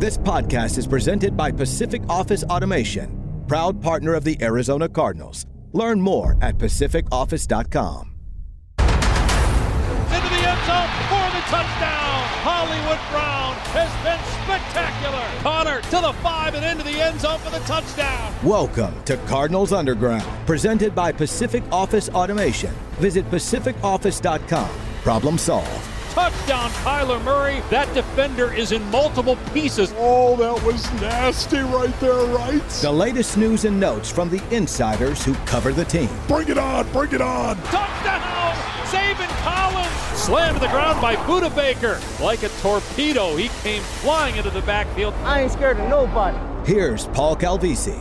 This podcast is presented by Pacific Office Automation, proud partner of the Arizona Cardinals. Learn more at pacificoffice.com. Into the end zone for the touchdown. Hollywood Brown has been spectacular. Conner to the five and into the end zone for the touchdown. Welcome to Cardinals Underground, presented by Pacific Office Automation. Visit pacificoffice.com. Problem solved. Touchdown, Kyler Murray. That defender is in multiple pieces. Oh, that was nasty right there, right? The latest news and notes from the insiders who cover the team. Bring it on, bring it on. Touchdown, Zaven Collins. Slammed to the ground by Budda Baker. Like a torpedo, he came flying into the backfield. I ain't scared of nobody. Here's Paul Calvisi.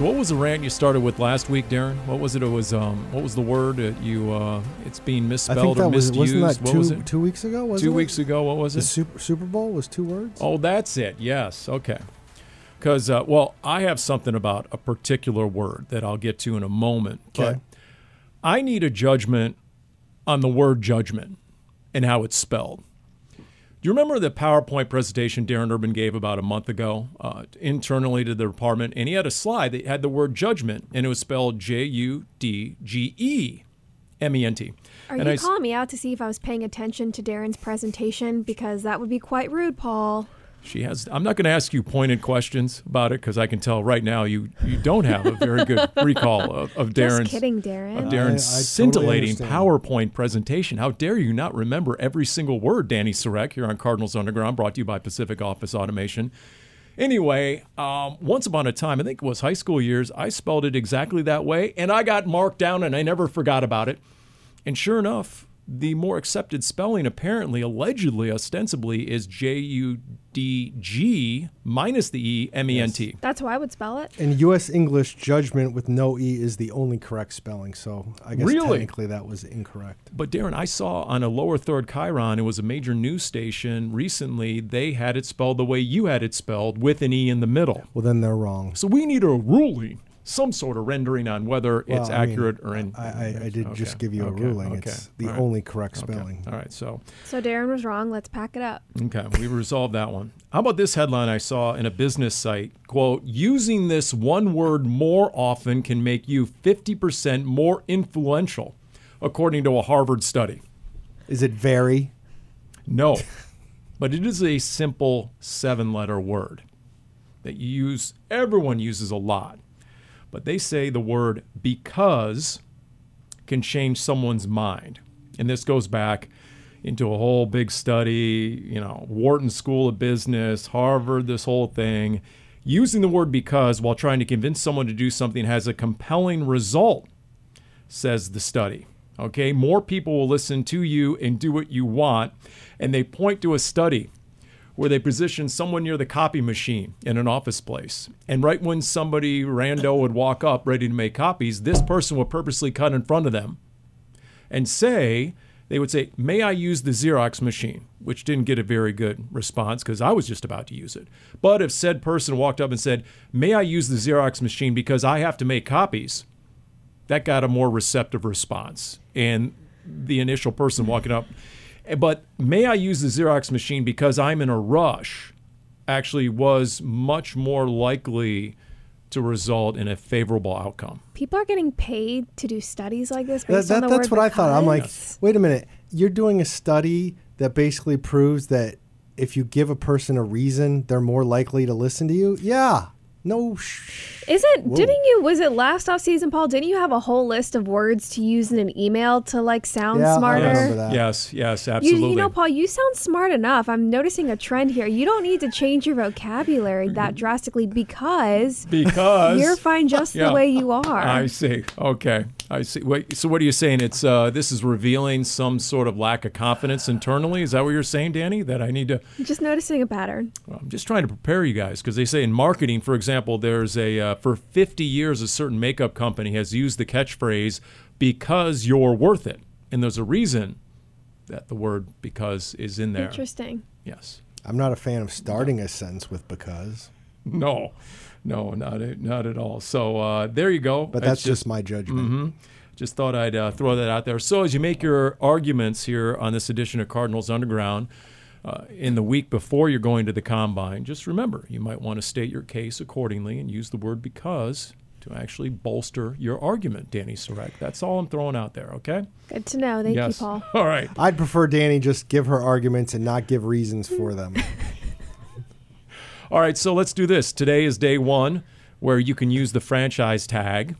So what was the rant you started with last week, Darren? What was it? It was um, what was the word that you? Uh, it's being misspelled or misused. wasn't that what two was it? two weeks ago? Wasn't Two it? weeks ago. What was The it? Super Super Bowl was two words. Oh, that's it. Yes. Okay. Because uh, well, I have something about a particular word that I'll get to in a moment. But Okay. I need a judgment on the word judgment and how it's spelled. Do you remember the PowerPoint presentation Darren Urban gave about a month ago uh, internally to the department? And he had a slide that had the word judgment, and it was spelled J U D G E M E N T. Are And you I calling me out to see if I was paying attention to Darren's presentation? Because that would be quite rude, Paul. She has. I'm not going to ask you pointed questions about it because I can tell right now you you don't have a very good recall of, of Just Darren's kidding, of Darren's I- I scintillating understand. PowerPoint presentation. How dare you not remember every single word, Dani Sureck, here on Cardinals Underground, brought to you by Pacific Office Automation. Anyway, um, once upon a time, I think it was high school years, I spelled it exactly that way, and I got marked down, and I never forgot about it. And sure enough, the more accepted spelling, apparently, allegedly, ostensibly, is J U D G minus the E M E N T. That's how I would spell it. And U.S. English judgment with no e is the only correct spelling. So I guess Really? technically that was incorrect. But Darren, I saw on a lower third Chiron, it was a major news station recently, they had it spelled the way you had it spelled with an E in the middle. Well, then they're wrong. So we need a ruling, some sort of rendering on whether Well, it's I mean, accurate or in. I, I, I did just give you a okay, ruling. okay, It's the all right, only correct okay, spelling. All right, so So Darren was wrong. Let's pack it up. Okay, we resolved that one. How about this headline I saw in a business site? Quote, using this one word more often can make you 50% more influential, according to a Harvard study. Is it very? No, but it is a simple seven letter word that you use, everyone uses a lot. But they say the word because can change someone's mind. And this goes back into a whole big study, you know, Wharton School of Business, Harvard, this whole thing. Using the word because while trying to convince someone to do something has a compelling result, says the study. Okay, more people will listen to you and do what you want. And they point to a study where they position someone near the copy machine in an office place. And right when somebody rando would walk up ready to make copies, this person would purposely cut in front of them and say, they would say, May I use the Xerox machine? Which didn't get a very good response because I was just about to use it. But if said person walked up and said, May I use the Xerox machine because I have to make copies? That got a more receptive response. And the initial person walking up, Eh, but may I use the Xerox machine because I'm in a rush actually was much more likely to result in a favorable outcome. People are getting paid to do studies like this That, based on that, the that's word what I thought. I'm like, because. wait a minute. You're doing a study that basically proves that if you give a person a reason, they're more likely to listen to you. Yeah. No. Sh- Isn't Whoa. didn't you was it last off season, Paul? Didn't you have a whole list of words to use in an email to like sound Yeah, smarter? remember that. Yes, yes, You, absolutely. you know, Paul, you sound smart enough. I'm noticing a trend here. You don't need to change your vocabulary that drastically because because you're fine just Yeah. the way you are. I see. Okay, I see. Wait, so what are you saying? It's uh, this is revealing some sort of lack of confidence internally. Is that what you're saying, Dani? That I need to? just noticing a pattern. I'm just trying to prepare you guys because they say in marketing, for example, there's a uh, for 50 years a certain makeup company has used the catchphrase "because you're worth it," and there's a reason that the word "because" is in there. Interesting. Yes. I'm not a fan of starting a sentence with because, No, no, not at, not at all. So uh, there you go. but It's that's just my judgment. Mm-hmm. Just thought I'd uh, throw that out there. So, as you make your arguments here on this edition of Cardinals Underground, uh, in the week before you're going to the combine, just remember you might want to state your case accordingly and use the word because to actually bolster your argument, Dani Sureck. That's all I'm throwing out there, okay? Good to know. Thank yes. you, Paul. All right. I'd prefer Danny just give her arguments and not give reasons for them. All right, so let's do this. Today is day one where you can use the franchise tag.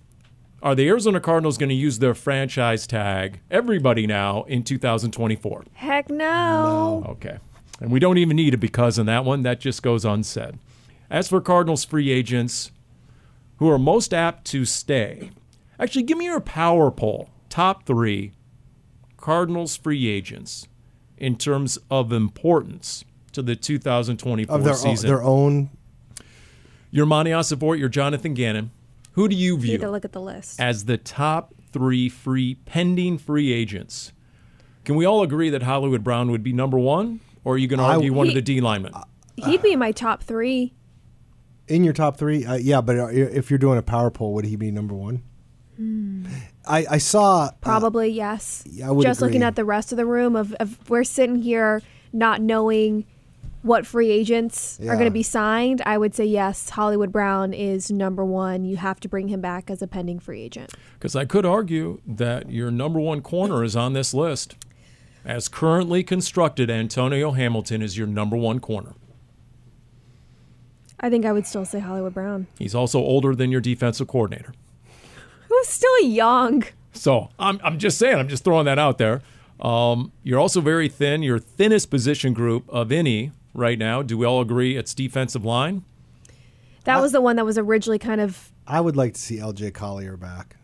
Are the Arizona Cardinals going to use their franchise tag, everybody now, in 2024? Heck no. Okay. And we don't even need a because on that one. That just goes unsaid. As for Cardinals free agents who are most apt to stay, actually, give me your power poll. Top three Cardinals free agents in terms of importance to the 2024 Of their, own, season. their own. your Monti Ossenfort, your Jonathan Gannon. Who do you Need to view look at the list. as the top three free pending free agents? Can we all agree that Hollywood Brown would be number one, or are you going to I- argue one of the D linemen? He'd be in my top three. In your top three? Uh, yeah, but uh, if you're doing a power poll, would he be number one? I, I saw. uh, Probably yes. yeah, I would Just looking at the rest of the room of, of we're sitting here not knowing what free agents are going to be signed. I would say yes. Hollywood Brown is number one. You have to bring him back as a pending free agent. Because I could argue that your number one corner is on this list. As currently constructed, Antonio Hamilton is your number one corner. I think I would still say Hollywood Brown. He's also older than your defensive coordinator. Who's still young. So I'm, I'm just saying, I'm just throwing that out there. Um, you're also very thin. Your thinnest position group of any right now. Do we all agree it's defensive line? That was the one that was originally kind of I would like to see LJ Collier back.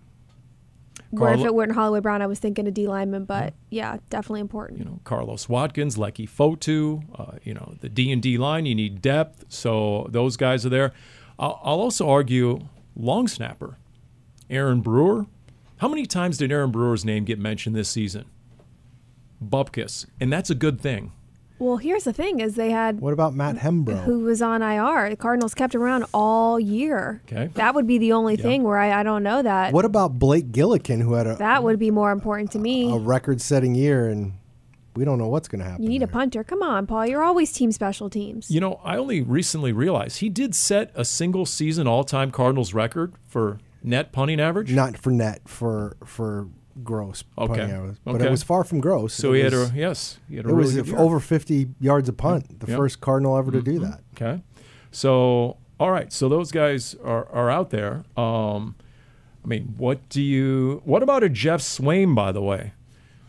where if it weren't Hollywood Brown, I was thinking a D lineman, but yeah, definitely important. You know, Carlos Watkins, Leki Fotu. Uh, you know, the D and D line. You need depth, so those guys are there. I'll, I'll also argue long snapper, Aaron Brewer. How many times did Aaron Brewer's name get mentioned this season? Bupkis, and that's a good thing. Well, here's the thing: is they had What about Matt Hembrough? who was on IR. The Cardinals kept him around all year. Okay. That would be the only thing where I, I don't know that. What about Blake Gillikin, who had a, that would be more important to me. a record-setting year, and we don't know what's going to happen. you need a punter. Come on, Paul. You're always team special teams. You know, I only recently realized he did set a single season all time Cardinals record for net punting average. Not for net, for for gross. Okay. punting hours. But Okay. it was far from gross. so It he had a yes, he had a It really was good over 50 yards a punt. The Yep. first Cardinal ever to do that. Okay. So, all right. So those guys are, are out there. Um, I mean, what do you, what about a Geoff Swaim, by the way?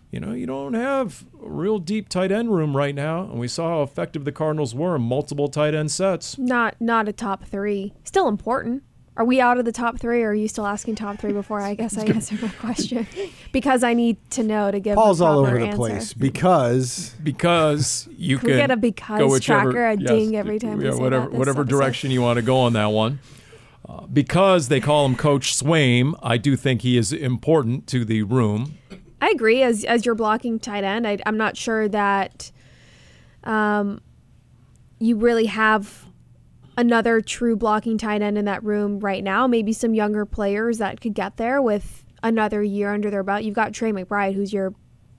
You know, you don't have a real deep tight end room right now. And we saw how effective the Cardinals were in multiple tight end sets. Not not a top three. Still important. Are we out of the top three, or are you still asking top three before I guess I answer my question? Because I need to know to give. Paul's a all over the answer. place because Because you Can can we get a because go whichever, tracker, a yes, ding every time we yeah, say whatever, that this whatever episode? direction you want to go on that one. Uh, because they call him Coach Swaim, I do think he is important to the room. I agree. As as you're blocking tight end, I, I'm not sure that um, you really have another true blocking tight end in that room right now. Maybe some younger players that could get there with another year under their belt. You've got Trey McBride, who's your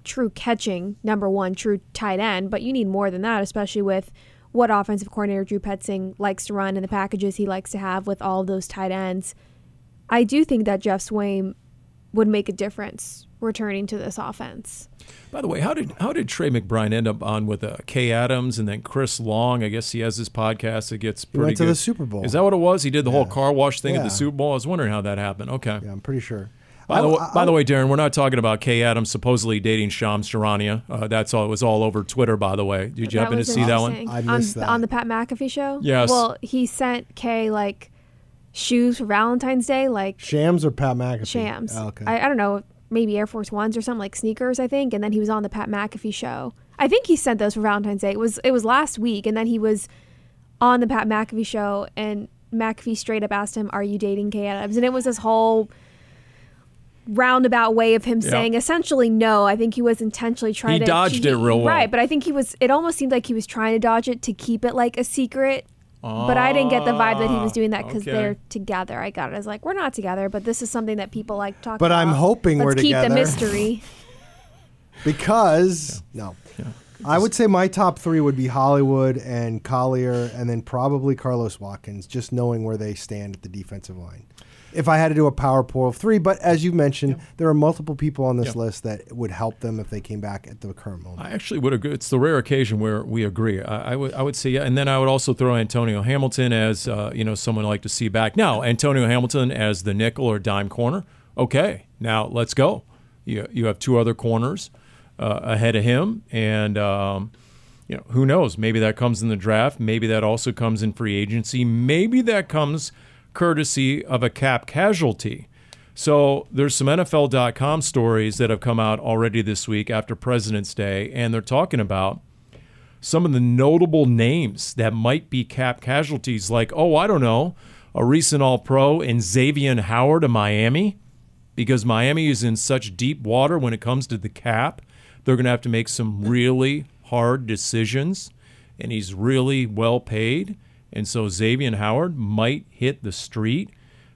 true catching number one true tight end, but you need more than that, especially with what offensive coordinator Drew Petzing likes to run and the packages he likes to have with all of those tight ends. I do think that Geoff Swaim would make a difference returning to this offense. By the way, how did how did Trey McBride end up on with uh, Kay Adams and then Chris Long? I guess he has his podcast that gets pretty went to good. the Super Bowl. Is that what it was? He did the whole car wash thing at the Super Bowl. I was wondering how that happened. Okay. yeah, I'm pretty sure. By, the, I- wa- I- by the way, Darren, we're not talking about Kay Adams supposedly dating Shams Charania. Uh, that's all. It was all over Twitter, by the way. Did you happen to see that one? I missed on, that. on the Pat McAfee show. Yes. Well, he sent Kay like shoes for Valentine's Day, like Shams or Pat McAfee? shams. Oh, okay. I, I don't know, maybe Air Force Ones or something like sneakers, I think. And then he was on the Pat McAfee show. I think he sent those for Valentine's Day. It was it was last week, and then he was on the Pat McAfee show, and McAfee straight up asked him, "Are you dating Kay Adams?" And it was this whole roundabout way of him Yeah. saying essentially no. I think he was intentionally trying He to dodged it real well. Right, but I think he was. It almost seemed like he was trying to dodge it to keep it like a secret but I didn't get the vibe that he was doing that ah, because okay. they're together. I got it as like we're not together, but this is something that people like talking. talk But about. I'm hoping Let's we're keep together. the mystery. because no. I would say my top three would be Hollywood and Collier, and then probably Carlos Watkins, just knowing where they stand at the defensive line. If I had to do a power pool of three, but as you mentioned, there are multiple people on this Yeah. list that would help them if they came back at the current moment. I actually would agree. It's the rare occasion where we agree. I, I would I would say yeah, and then I would also throw Antonio Hamilton as uh, you know someone I like to see back. Now Antonio Hamilton as the nickel or dime corner. Okay, now let's go. You you have two other corners uh, ahead of him, and um, you know who knows? Maybe that comes in the draft. Maybe that also comes in free agency. Maybe that comes courtesy of a cap casualty. So there's some NFL.com stories that have come out already this week after President's Day, and they're talking about some of the notable names that might be cap casualties, like, oh, I don't know, a recent All Pro in Xavier Howard of Miami, because Miami is in such deep water when it comes to the cap. They're going to have to make some really hard decisions, and he's really well paid. And so Xavier Howard might hit the street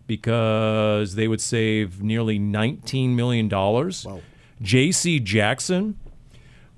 because they would save nearly $19 million. J.C. Jackson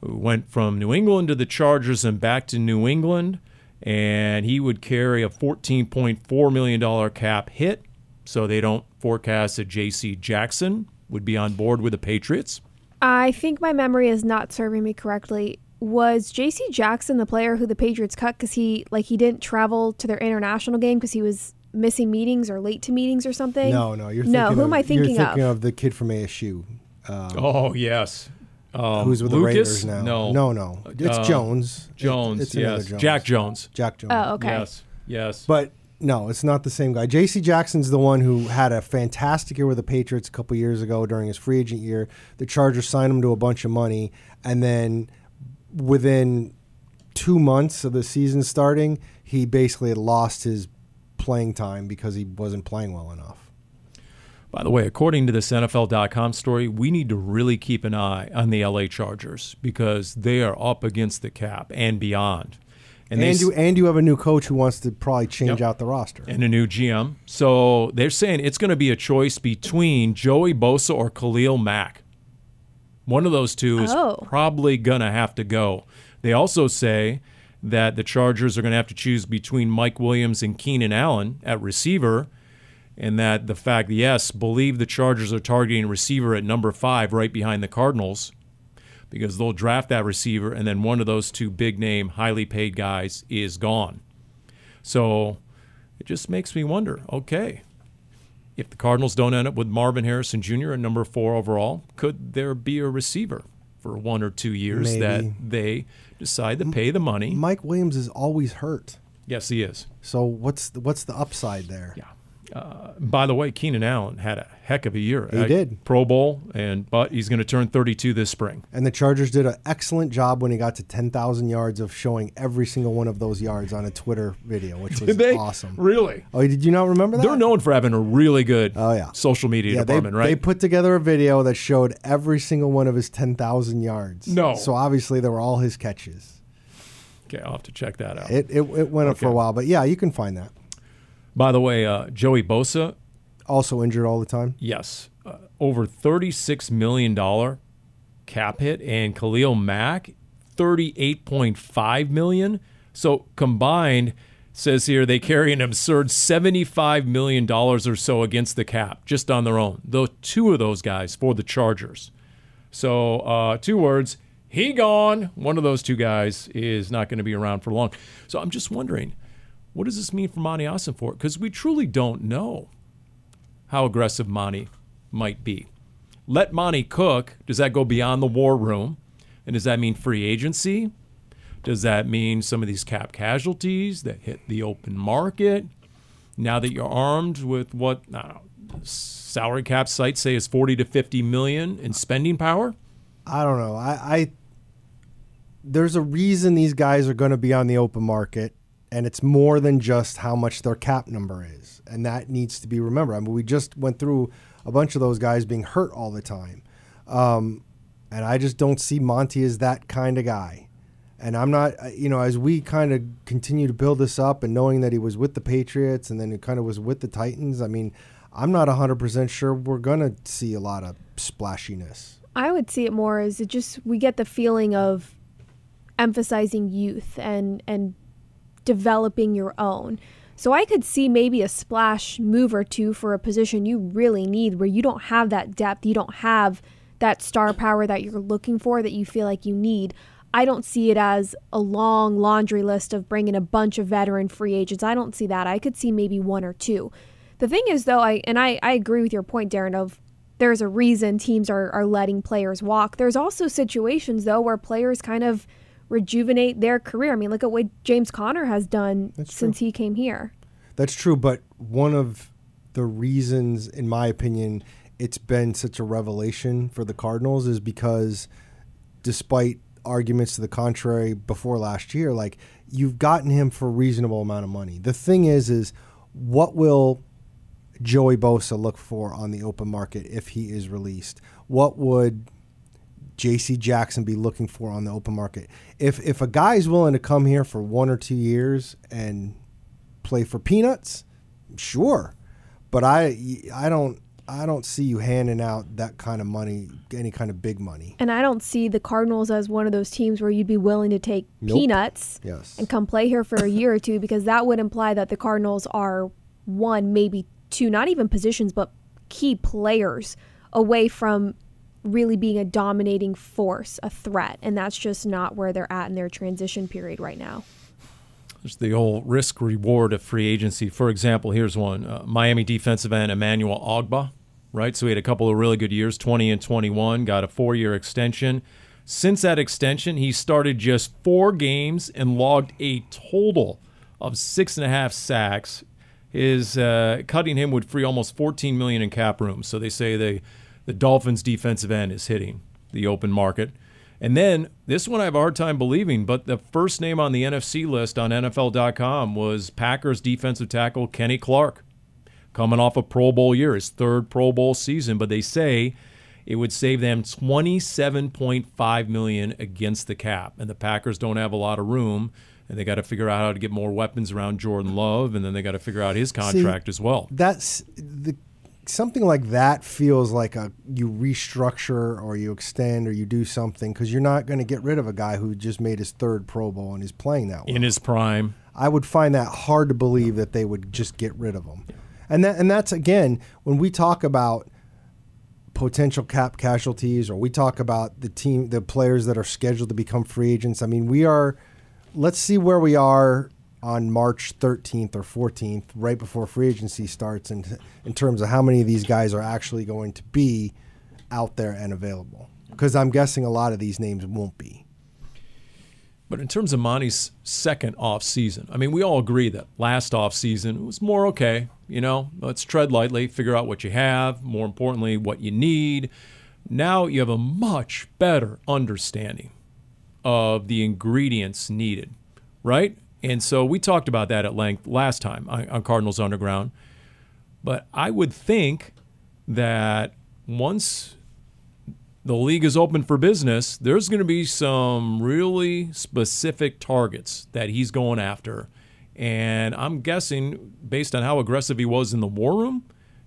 went from New England to the Chargers and back to New England, and he would carry a $14.4 million cap hit. So they don't forecast that J.C. Jackson would be on board with the Patriots. I think my memory is not serving me correctly. Was J.C. Jackson the player who the Patriots cut because he like he didn't travel to their international game because he was missing meetings or late to meetings or something? no, no, you're no. Who of, am I thinking, You're thinking of? of the kid from ASU. Um, Oh, yes. Um, who's with Lucas? the Raiders now? No. no, no. It's Uh, Jones. It- Jones, it's another yes. Jones. Jack Jones. Jack Jones. Oh, okay. Yes, yes. But no, it's not the same guy. J.C. Jackson's the one who had a fantastic year with the Patriots a couple years ago during his free agent year. The Chargers signed him to a bunch of money, and then within two months of the season starting, he basically had lost his playing time because he wasn't playing well enough. By the way, according to this NFL.com story, we need to really keep an eye on the LA Chargers because they are up against the cap and beyond. And, they, you and you have a new coach who wants to probably change Yep. out the roster. and a new GM. So they're saying it's going to be a choice between Joey Bosa or Khalil Mack. One of those two is Oh. probably going to have to go. They also say that the Chargers are going to have to choose between Mike Williams and Keenan Allen at receiver, and that the fact, yes, believe the Chargers are targeting receiver at number five right behind the Cardinals because they'll draft that receiver, and then one of those two big name, highly paid guys is gone. So it just makes me wonder okay, if the Cardinals don't end up with Marvin Harrison Jr. at number four overall, could there be a receiver for one or two years that they decide to pay the money? Mike Williams is always hurt. Yes, he is. So what's the, what's the upside there? Yeah. Uh, by the way, Keenan Allen had a heck of a year. He did. Pro Bowl, and but he's going to turn 32 this spring. And the Chargers did an excellent job when he got to 10,000 yards of showing every single one of those yards on a Twitter video, which was they? awesome. Really? Oh, did you not remember that? They're known for having a really good Oh, yeah. social media yeah, they, department, right? they put together a video that showed every single one of his 10,000 yards. No. So obviously they were all his catches. okay, I'll have to check that out. It, it, it went up for a while, but yeah, you can find that. By the way, uh, Joey Bosa, Also injured all the time. yes, uh, over $36 million cap hit, and Khalil Mack, 38.5 million. So combined, says here, they carry an absurd $75 million or so against the cap just on their own. Though two of those guys for the Chargers. So, uh, two words, he gone. One of those two guys is not going to be around for long. So I'm just wondering, what does this mean for Monti Ossenfort? Because we truly don't know how aggressive Monti might be. Let Monty cook. Does that go beyond the war room? And does that mean free agency? Does that mean some of these cap casualties that hit the open market? Now that you're armed with what know, salary cap sites say is 40 to 50 million in spending power? I don't know. I, I there's a reason these guys are going to be on the open market, and it's more than just how much their cap number is, and that needs to be remembered. I mean, we just went through a bunch of those guys being hurt all the time, um, and I just don't see Monti as that kind of guy. And I'm not, you know, as we kind of continue to build this up and knowing that he was with the Patriots and then he kind of was with the Titans, I mean, I'm not 100% sure we're going to see a lot of splashiness. I would see it more as it just we get the feeling of emphasizing youth and and developing your own. So I could see maybe a splash move or two for a position you really need where you don't have that depth, you don't have that star power that you're looking for that you feel like you need. I don't see it as a long laundry list of bringing a bunch of veteran free agents. I don't see that. I could see maybe one or two. The thing is, though, I and I, I agree with your point, Darren, of there's a reason teams are, are letting players walk. There's also situations, though, where players kind of rejuvenate their career. I mean, look at what James Conner has done That's since true. he came here. That's true, but one of the reasons, in my opinion, it's been such a revelation for the Cardinals is because despite arguments to the contrary before last year, like you've gotten him for a reasonable amount of money. The thing is, is what will Joey Bosa look for on the open market if he is released? What would J.C. Jackson be looking for on the open market? If if a guy is willing to come here for one or two years and play for peanuts, sure, but I I don't I don't see you handing out that kind of money, any kind of big money. And I don't see the Cardinals as one of those teams where you'd be willing to take Nope. peanuts Yes. and come play here for a year or two because that would imply that the Cardinals are one, maybe two, not even positions, but key players away from really being a dominating force, a threat. And that's just not where they're at in their transition period right now. There's the old risk reward of free agency. For example, here's one uh, Miami defensive end Emmanuel Ogbah, right? So he had a couple of really good years 20 and 21, got a four year extension. Since that extension, he started just four games and logged a total of six and a half sacks. His uh, cutting him would free almost 14 million in cap room. So they say the the Dolphins defensive end is hitting the open market. And then this one I have a hard time believing, but the first name on the NFC list on NFL.com was Packers defensive tackle Kenny Clark, coming off a Pro Bowl year, his third Pro Bowl season. But they say it would save them 27.5 million against the cap, and the Packers don't have a lot of room. And they got to figure out how to get more weapons around Jordan Love, and then they got to figure out his contract as well. That's the something like that feels like a you restructure or you extend or you do something because you're not going to get rid of a guy who just made his third Pro Bowl and he's playing that well. In his prime, I would find that hard to believe that they would just get rid of him. And that and that's again when we talk about potential cap casualties or we talk about the team the players that are scheduled to become free agents. I mean, we are let's see where we are on March 13th or 14th right before free agency starts in in terms of how many of these guys are actually going to be out there and available. Because I'm guessing a lot of these names won't be. But in terms of Monti's second off season, I mean, we all agree that last off season was more okay. You know, let's tread lightly, figure out what you have, more importantly, what you need. Now you have a much better understanding of the ingredients needed, right? And so we talked about that at length last time on, Cardinals Underground. But I would think that once the league is open for business, there's going to be some really specific targets that he's going after. And I'm guessing, based on how aggressive he was in the war room,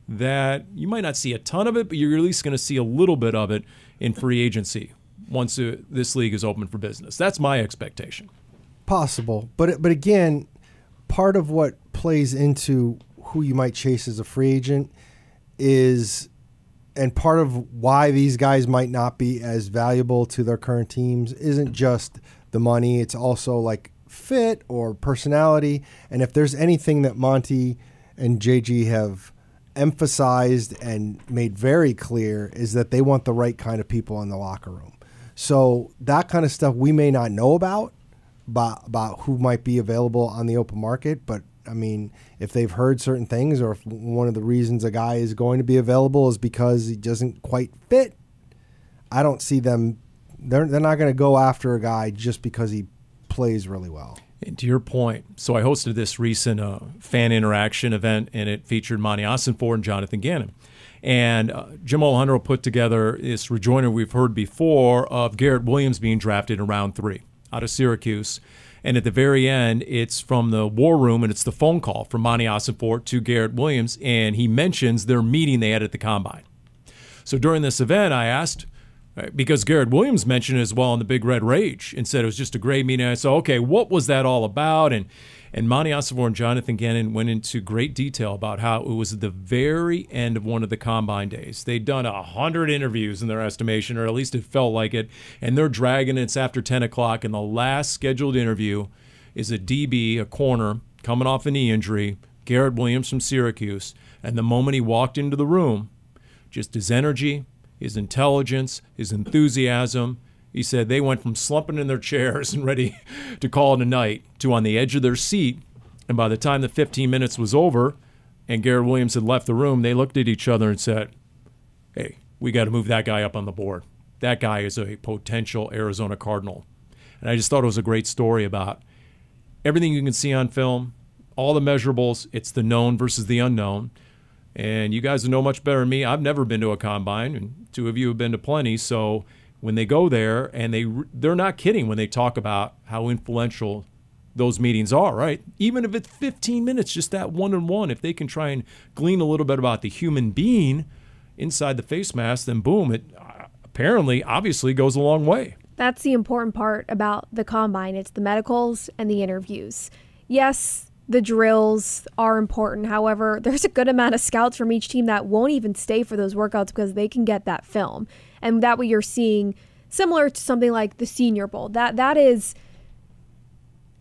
that you might not see a ton of it, but you're at least going to see a little bit of it in free agency once uh, this league is open for business. That's my expectation. Possible, but but again, part of what plays into who you might chase as a free agent is, and part of why these guys might not be as valuable to their current teams isn't just the money. It's also like fit or personality, and if there's anything that Monti and JG have emphasized and made very clear is that they want the right kind of people in the locker room. So that kind of stuff we may not know about, about about who might be available on the open market. But I mean, if they've heard certain things, or if one of the reasons a guy is going to be available is because he doesn't quite fit, I don't see them. They're they're not going to go after a guy just because he plays really well. And to your point, so I hosted this recent uh, fan interaction event, and it featured Monti Ossenfort and Jonathan Gannon. And uh, Jim Alejandro put together this rejoinder we've heard before of Garrett Williams being drafted in round three. Out of Syracuse. And at the very end, it's from the war room and it's the phone call from Monti Ossenfort to Garrett Williams. And he mentions their meeting they had at the combine. So during this event, I asked, uh, because Garrett Williams mentioned it as well in the Big Red Rage and said it was just a great meeting. I said, okay, what was that all about? And and Monti Ossenfort and Jonathan Gannon went into great detail about how it was the very end of one of the combine days. They'd done a hundred interviews in their estimation, or at least it felt like it, and they're dragging. It's after ten o'clock, and the last scheduled interview is a DB, a corner, coming off a knee injury, Garrett Williams from Syracuse. And the moment he walked into the room, just his energy, his intelligence, his enthusiasm. He said they went from slumping in their chairs and ready to call it a night to on the edge of their seat. And by the time the 15 minutes was over and Garrett Williams had left the room, they looked at each other and said, Hey, we got to move that guy up on the board. That guy is a potential Arizona Cardinal. And I just thought it was a great story about everything you can see on film, all the measurables. It's the known versus the unknown. And you guys know much better than me. I've never been to a combine, and two of you have been to plenty. So when they go there, and they they're not kidding when they talk about how influential those meetings are, right? Even if it's 15 minutes, just that one on one, if they can try and glean a little bit about the human being inside the face mask, then boom, it uh, apparently, obviously goes a long way. That's the important part about the combine. It's the medicals and the interviews. Yes, the drills are important. However, there's a good amount of scouts from each team that won't even stay for those workouts because they can get that film. And that way you're seeing similar to something like the Senior Bowl. That that is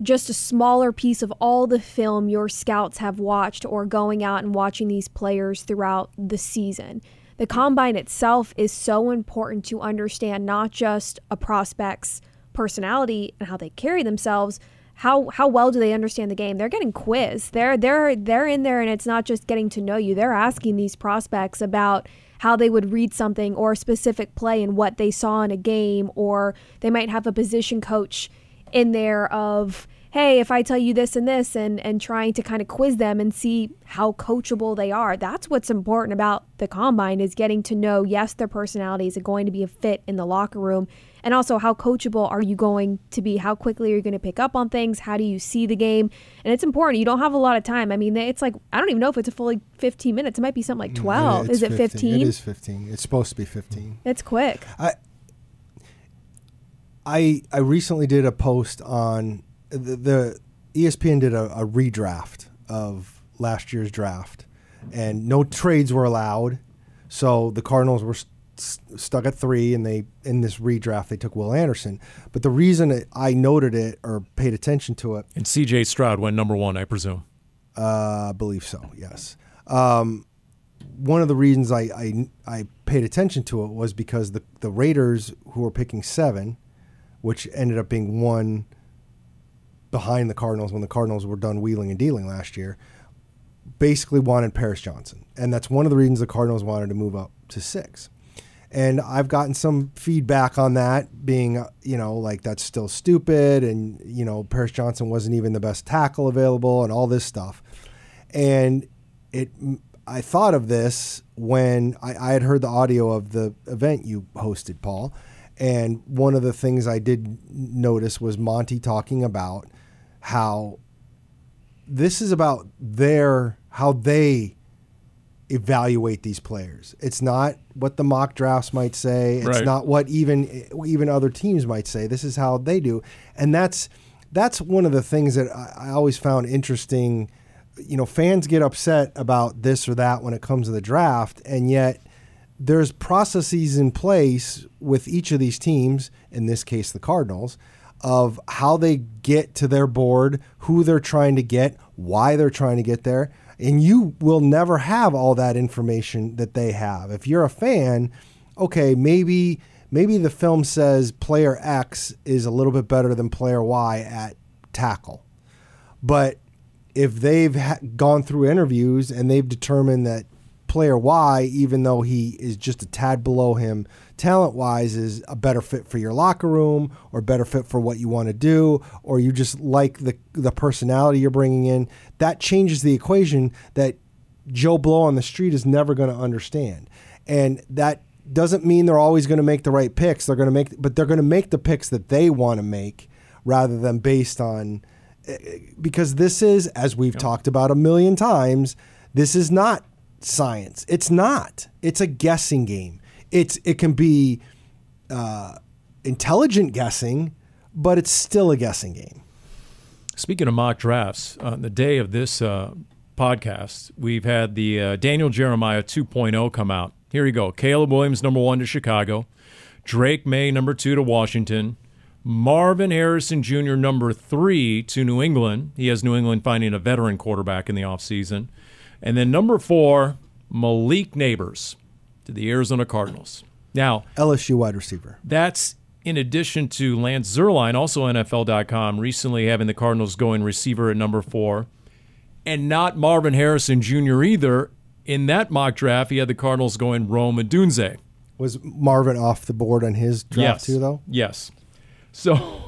just a smaller piece of all the film your scouts have watched or going out and watching these players throughout the season. The combine itself is so important to understand not just a prospect's personality and how they carry themselves, how how well do they understand the game? They're getting quizzed. They're they're they're in there and it's not just getting to know you. They're asking these prospects about how they would read something or a specific play and what they saw in a game or they might have a position coach in there of hey if i tell you this and this and and trying to kind of quiz them and see how coachable they are. That's what's important about the combine is getting to know yes their personalities are going to be a fit in the locker room and also how coachable are you going to be? How quickly are you going to pick up on things? How do you see the game? And it's important. You don't have a lot of time. I mean it's like i don't even know if it's a fully 15 minutes. It might be something like mm, 12 is it 15 it is 15 it's supposed to be 15 it's quick. I i i recently did a post on the, the espn did a, a redraft of last year's draft and no trades were allowed. So the cardinals were stuck at three, and they in this redraft they took Will Anderson. But the reason I noted it or paid attention to it, and C.J. Stroud went number one, I presume. Uh, I believe so. Yes. Um, one of the reasons I, I I paid attention to it was because the the Raiders who were picking seven, which ended up being one behind the Cardinals when the Cardinals were done wheeling and dealing last year, basically wanted Paris Johnson, and that's one of the reasons the Cardinals wanted to move up to six. And I've gotten some feedback on that being, you know, like that's still stupid. And, you know, Paris Johnson wasn't even the best tackle available and all this stuff. And it, I thought of this when I, I had heard the audio of the event you hosted, Paul. And one of the things I did notice was Monti talking about how this is about their, how they evaluate these players. It's not what the mock drafts might say. It's right. not what even even other teams might say. This is how they do, and that's that's one of the things that I, I always found interesting. You know, fans get upset about this or that when it comes to the draft, and yet there's processes in place with each of these teams. In this case, the Cardinals. Of how they get to their board, who they're trying to get, why they're trying to get there and you will never have all that information that they have. If you're a fan, okay, maybe maybe the film says player X is a little bit better than player Y at tackle. But if they've ha- gone through interviews and they've determined that player Y, even though he is just a tad below him talent wise, is a better fit for your locker room or better fit for what you want to do, or you just like the, the personality you're bringing in, that changes the equation that Joe Blow on the street is never going to understand. And that doesn't mean they're always going to make the right picks. They're going to make, but they're going to make the picks that they want to make rather than based on eh, eh, because this is, as we've talked about a million times, this is not science. It's not. It's a guessing game. It's it can be uh, intelligent guessing, but it's still a guessing game. Speaking of mock drafts, on the day of this uh, podcast, we've had the uh, Daniel Jeremiah 2.0 come out. Here you go. Caleb Williams, number one to Chicago. Drake Maye, number two to Washington. Marvin Harrison Jr., number three to New England. He has New England finding a veteran quarterback in the offseason. And then number four, Malik Nabers to the Arizona Cardinals. Now, LSU wide receiver. That's in addition to Lance Zierlein, also NFL.com, recently having the Cardinals going receiver at number four, and not Marvin Harrison Jr. either. In that mock draft, he had the Cardinals going Rome Odunze. Was Marvin off the board on his draft yes. too, though? Yes. So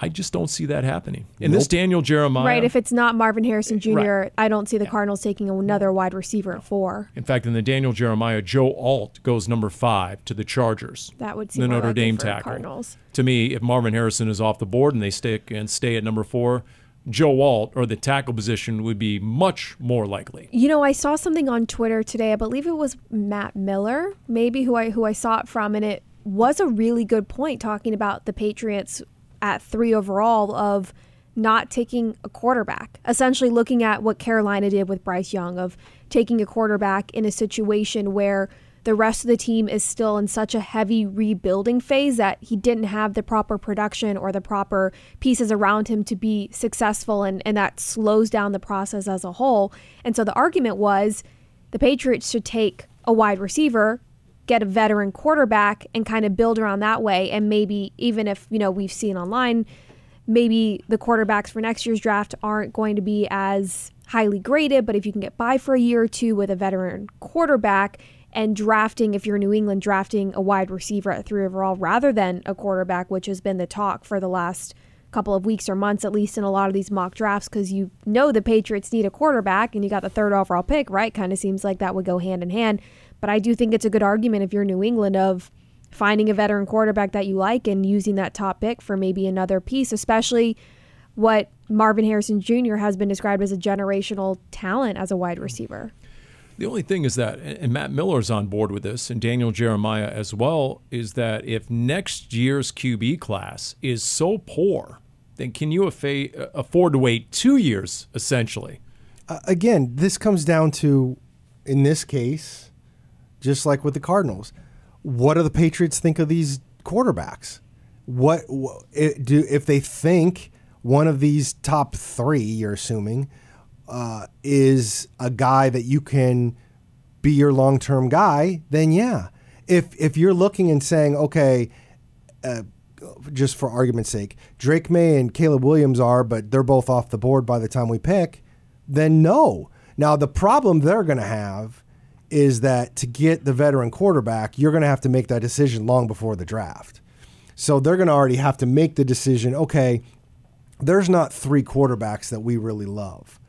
I just don't see that happening. In nope. this Daniel Jeremiah. Right. If it's not Marvin Harrison Jr., right. I don't see the Cardinals taking another wide receiver at four. In fact, in the Daniel Jeremiah, Joe Alt goes number five to the Chargers. That would seem the Notre Dame tackle. Cardinals. To me, if Marvin Harrison is off the board and they stick and stay at number four, Joe Alt or the tackle position would be much more likely. You know, I saw something on Twitter today. I believe it was Matt Miller, maybe who I who I saw it from, and it was a really good point talking about the Patriots at three overall of not taking a quarterback. Essentially, looking at what Carolina did with Bryce Young of taking a quarterback in a situation where the rest of the team is still in such a heavy rebuilding phase that he didn't have the proper production or the proper pieces around him to be successful, and, and that slows down the process as a whole. And so the argument was the Patriots should take a wide receiver get a veteran quarterback and kind of build around that way. And maybe even if, you know, we've seen online, maybe the quarterbacks for next year's draft aren't going to be as highly graded, but if you can get by for a year or two with a veteran quarterback and drafting, if you're New England, drafting a wide receiver at three overall rather than a quarterback, which has been the talk for the last couple of weeks or months, at least in a lot of these mock drafts, because you know the Patriots need a quarterback and you got the third overall pick, right? Kind of seems like that would go hand in hand. But I do think it's a good argument if you're New England of finding a veteran quarterback that you like and using that top pick for maybe another piece, especially what Marvin Harrison Jr. has been described as a generational talent as a wide receiver. The only thing is that, and Matt Miller's on board with this, and Daniel Jeremiah as well, is that if next year's QB class is so poor, then can you afford to wait two years, essentially? Uh, again, this comes down to, in this case, just like with the Cardinals. What do the Patriots think of these quarterbacks? What, do if they think one of these top three, you're assuming, uh, is a guy that you can be your long term guy, then yeah. If if you're looking and saying, okay, uh, just for argument's sake, Drake Maye and Caleb Williams are, but they're both off the board by the time we pick, then no. Now the problem they're going to have is that to get the veteran quarterback, you're going to have to make that decision long before the draft. So they're going to already have to make the decision okay, there's not three quarterbacks that we really love.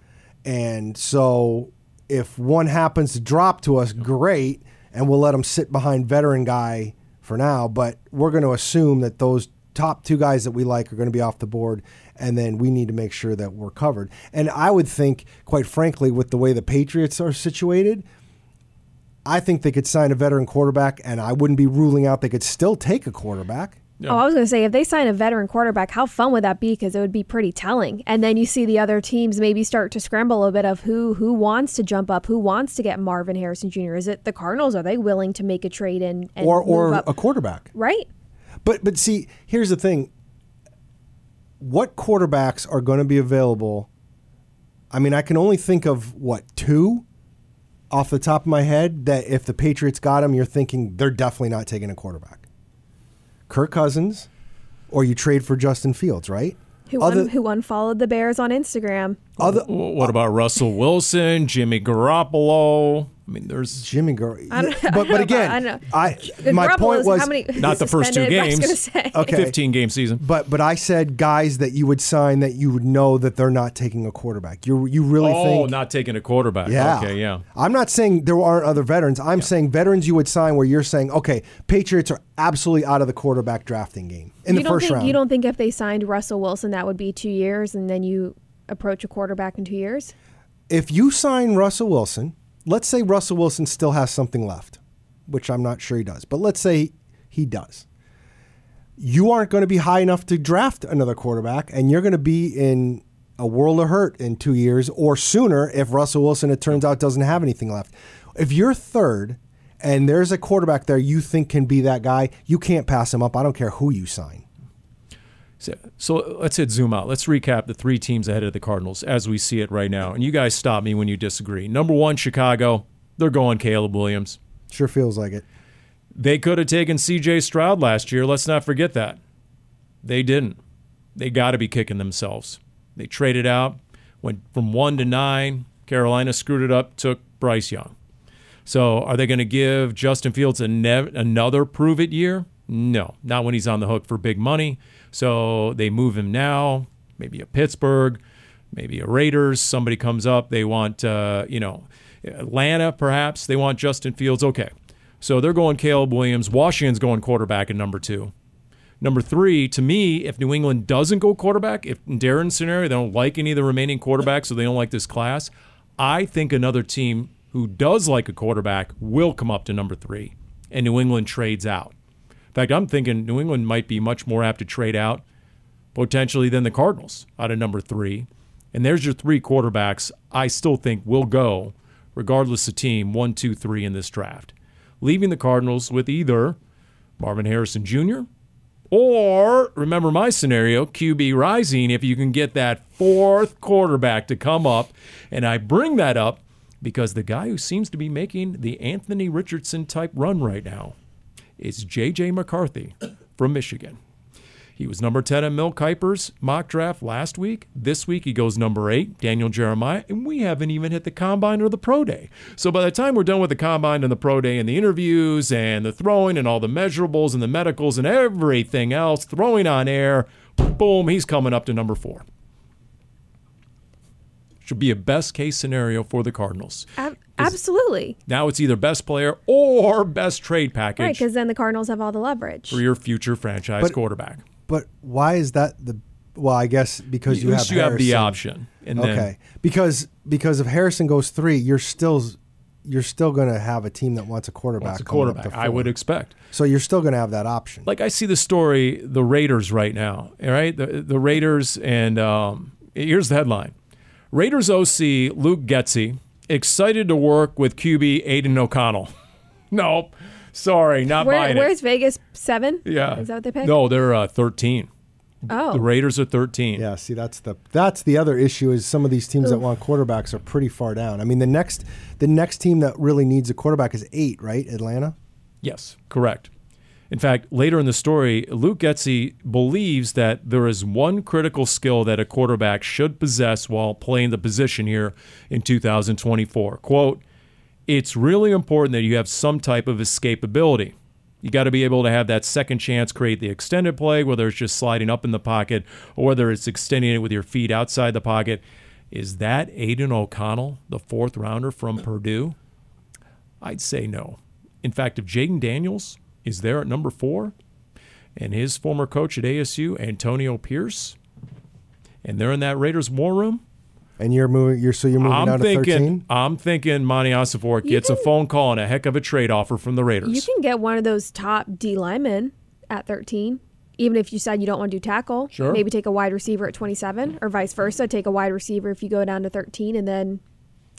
And so if one happens to drop to us, great, and we'll let them sit behind veteran guy for now, but we're going to assume that those top two guys that we like are going to be off the board and then we need to make sure that we're covered. And I would think quite frankly with the way the Patriots are situated, I think they could sign a veteran quarterback, and I wouldn't be ruling out they could still take a quarterback. Yeah. Oh, I was going to say, if they sign a veteran quarterback, how fun would that be? Because it would be pretty telling. And then you see the other teams maybe start to scramble a bit of who who wants to jump up, who wants to get Marvin Harrison Jr. Is it the Cardinals? Are they willing to make a trade and, and or or up? a quarterback? Right. But but see, here's the thing. What quarterbacks are going to be available? I mean, I can only think of what two off the top of my head that if the Patriots got him, you're thinking they're definitely not taking a quarterback. Kirk Cousins, or you trade for Justin Fields, right? Who, Other, un- who unfollowed the Bears on Instagram? Other, what about Russell Wilson, Jimmy Garoppolo? I mean, there's Jimmy Gar. I don't- Yeah, I but don't but again, about- I don't know. I my Garoppolo's- point was how many not the first two suspended, I was games. gonna say. Okay. 15 game season. But but I said guys that you would sign that you would know that they're not taking a quarterback. You you really Oh, think? not taking a quarterback. yeah. Okay, yeah. I'm not saying there aren't other veterans. I'm saying veterans you would sign where you're saying, okay, Patriots are absolutely out of the quarterback drafting game in you the don't first think, round. You don't think if they signed Russell Wilson that would be two years, and then you approach a quarterback in two years? if you sign Russell Wilson, let's say Russell Wilson still has something left, which I'm not sure he does, but let's say he does. You aren't going to be high enough to draft another quarterback, and you're going to be in a world of hurt in two years or sooner if Russell Wilson, it turns out, doesn't have anything left. If you're third and there's a quarterback there you think can be that guy, you can't pass him up. I don't care who you sign. So, so let's hit zoom out. Let's recap the three teams ahead of the Cardinals as we see it right now. And you guys stop me when you disagree. Number one, Chicago. They're going Caleb Williams. Sure feels like it. They could have taken CJ Stroud last year. Let's not forget that. They didn't. They got to be kicking themselves. They traded out, went from one to nine. Carolina screwed it up, took Bryce Young. So are they going to give Justin Fields a ne- another prove it year? No, not when he's on the hook for big money. So they move him now, maybe a Pittsburgh, maybe a Raiders. Somebody comes up, they want, uh, you know, Atlanta perhaps. They want Justin Fields. Okay. So they're going Caleb Williams. Washington's going quarterback at number two. Number three, to me, if New England doesn't go quarterback, if in Darren's scenario, they don't like any of the remaining quarterbacks, so they don't like this class, I think another team who does like a quarterback will come up to number three, and New England trades out. In fact, I'm thinking New England might be much more apt to trade out potentially than the Cardinals out of number three. And there's your three quarterbacks I still think will go, regardless of team, one, two, three in this draft. Leaving the Cardinals with either Marvin Harrison Jr. or, remember my scenario, QB rising if you can get that fourth quarterback to come up. And I bring that up because the guy who seems to be making the Anthony Richardson type run right now is J.J. McCarthy from Michigan. He was number 10 in Mel Kiper's mock draft last week. This week he goes number 8, Daniel Jeremiah, and we haven't even hit the combine or the pro day. So by the time we're done with the combine and the pro day and the interviews and the throwing and all the measurables and the medicals and everything else, throwing on air, boom, he's coming up to number 4. Should be a best case scenario for the Cardinals. Absolutely. Now it's either best player or best trade package. Right, because then the Cardinals have all the leverage. for your future franchise But- quarterback. But why is that the? Well, I guess because At you least have you have the Harrison. option. And then, okay, because because if Harrison goes three, you're still you're still going to have a team that wants a quarterback. Wants a coming up quarterback. to I four. would expect. So you're still going to have that option. Like I see the story, the Raiders right now. All right, the the Raiders, and um, here's the headline: Raiders OC Luke Getsy excited to work with QB Aidan O'Connell. nope, sorry, not Where, buying where's it. Vegas? Seven? Yeah, Is that what they picked? No, they're uh, 13. Oh. The Raiders are 13. yeah, see that's the that's the other issue is some of these teams that want quarterbacks are pretty far down. I mean, the next the next team that really needs a quarterback is eight, right? Atlanta. Yes, correct. In fact, later in the story, Luke Getsy believes that there is one critical skill that a quarterback should possess while playing the position here in 2024. Quote, it's really important that you have some type of escapability. You got to be able to have that second chance, create the extended play, whether it's just sliding up in the pocket or whether it's extending it with your feet outside the pocket. Is that Aidan O'Connell, the fourth rounder from Purdue? I'd say no. In fact, if Jayden Daniels is there at number four, and his former coach at ASU, Antonio Pierce, and they're in that Raiders war room, And you're moving. You're so you're moving I'm down to thinking thirteen. I'm thinking Monti Ossenfort You gets a phone call and a heck of a trade offer from the Raiders. You can get one of those top D linemen at 13, even if you decide you don't want to do tackle. Sure. Maybe take a wide receiver at 27, or vice versa. Take a wide receiver if you go down to 13, and then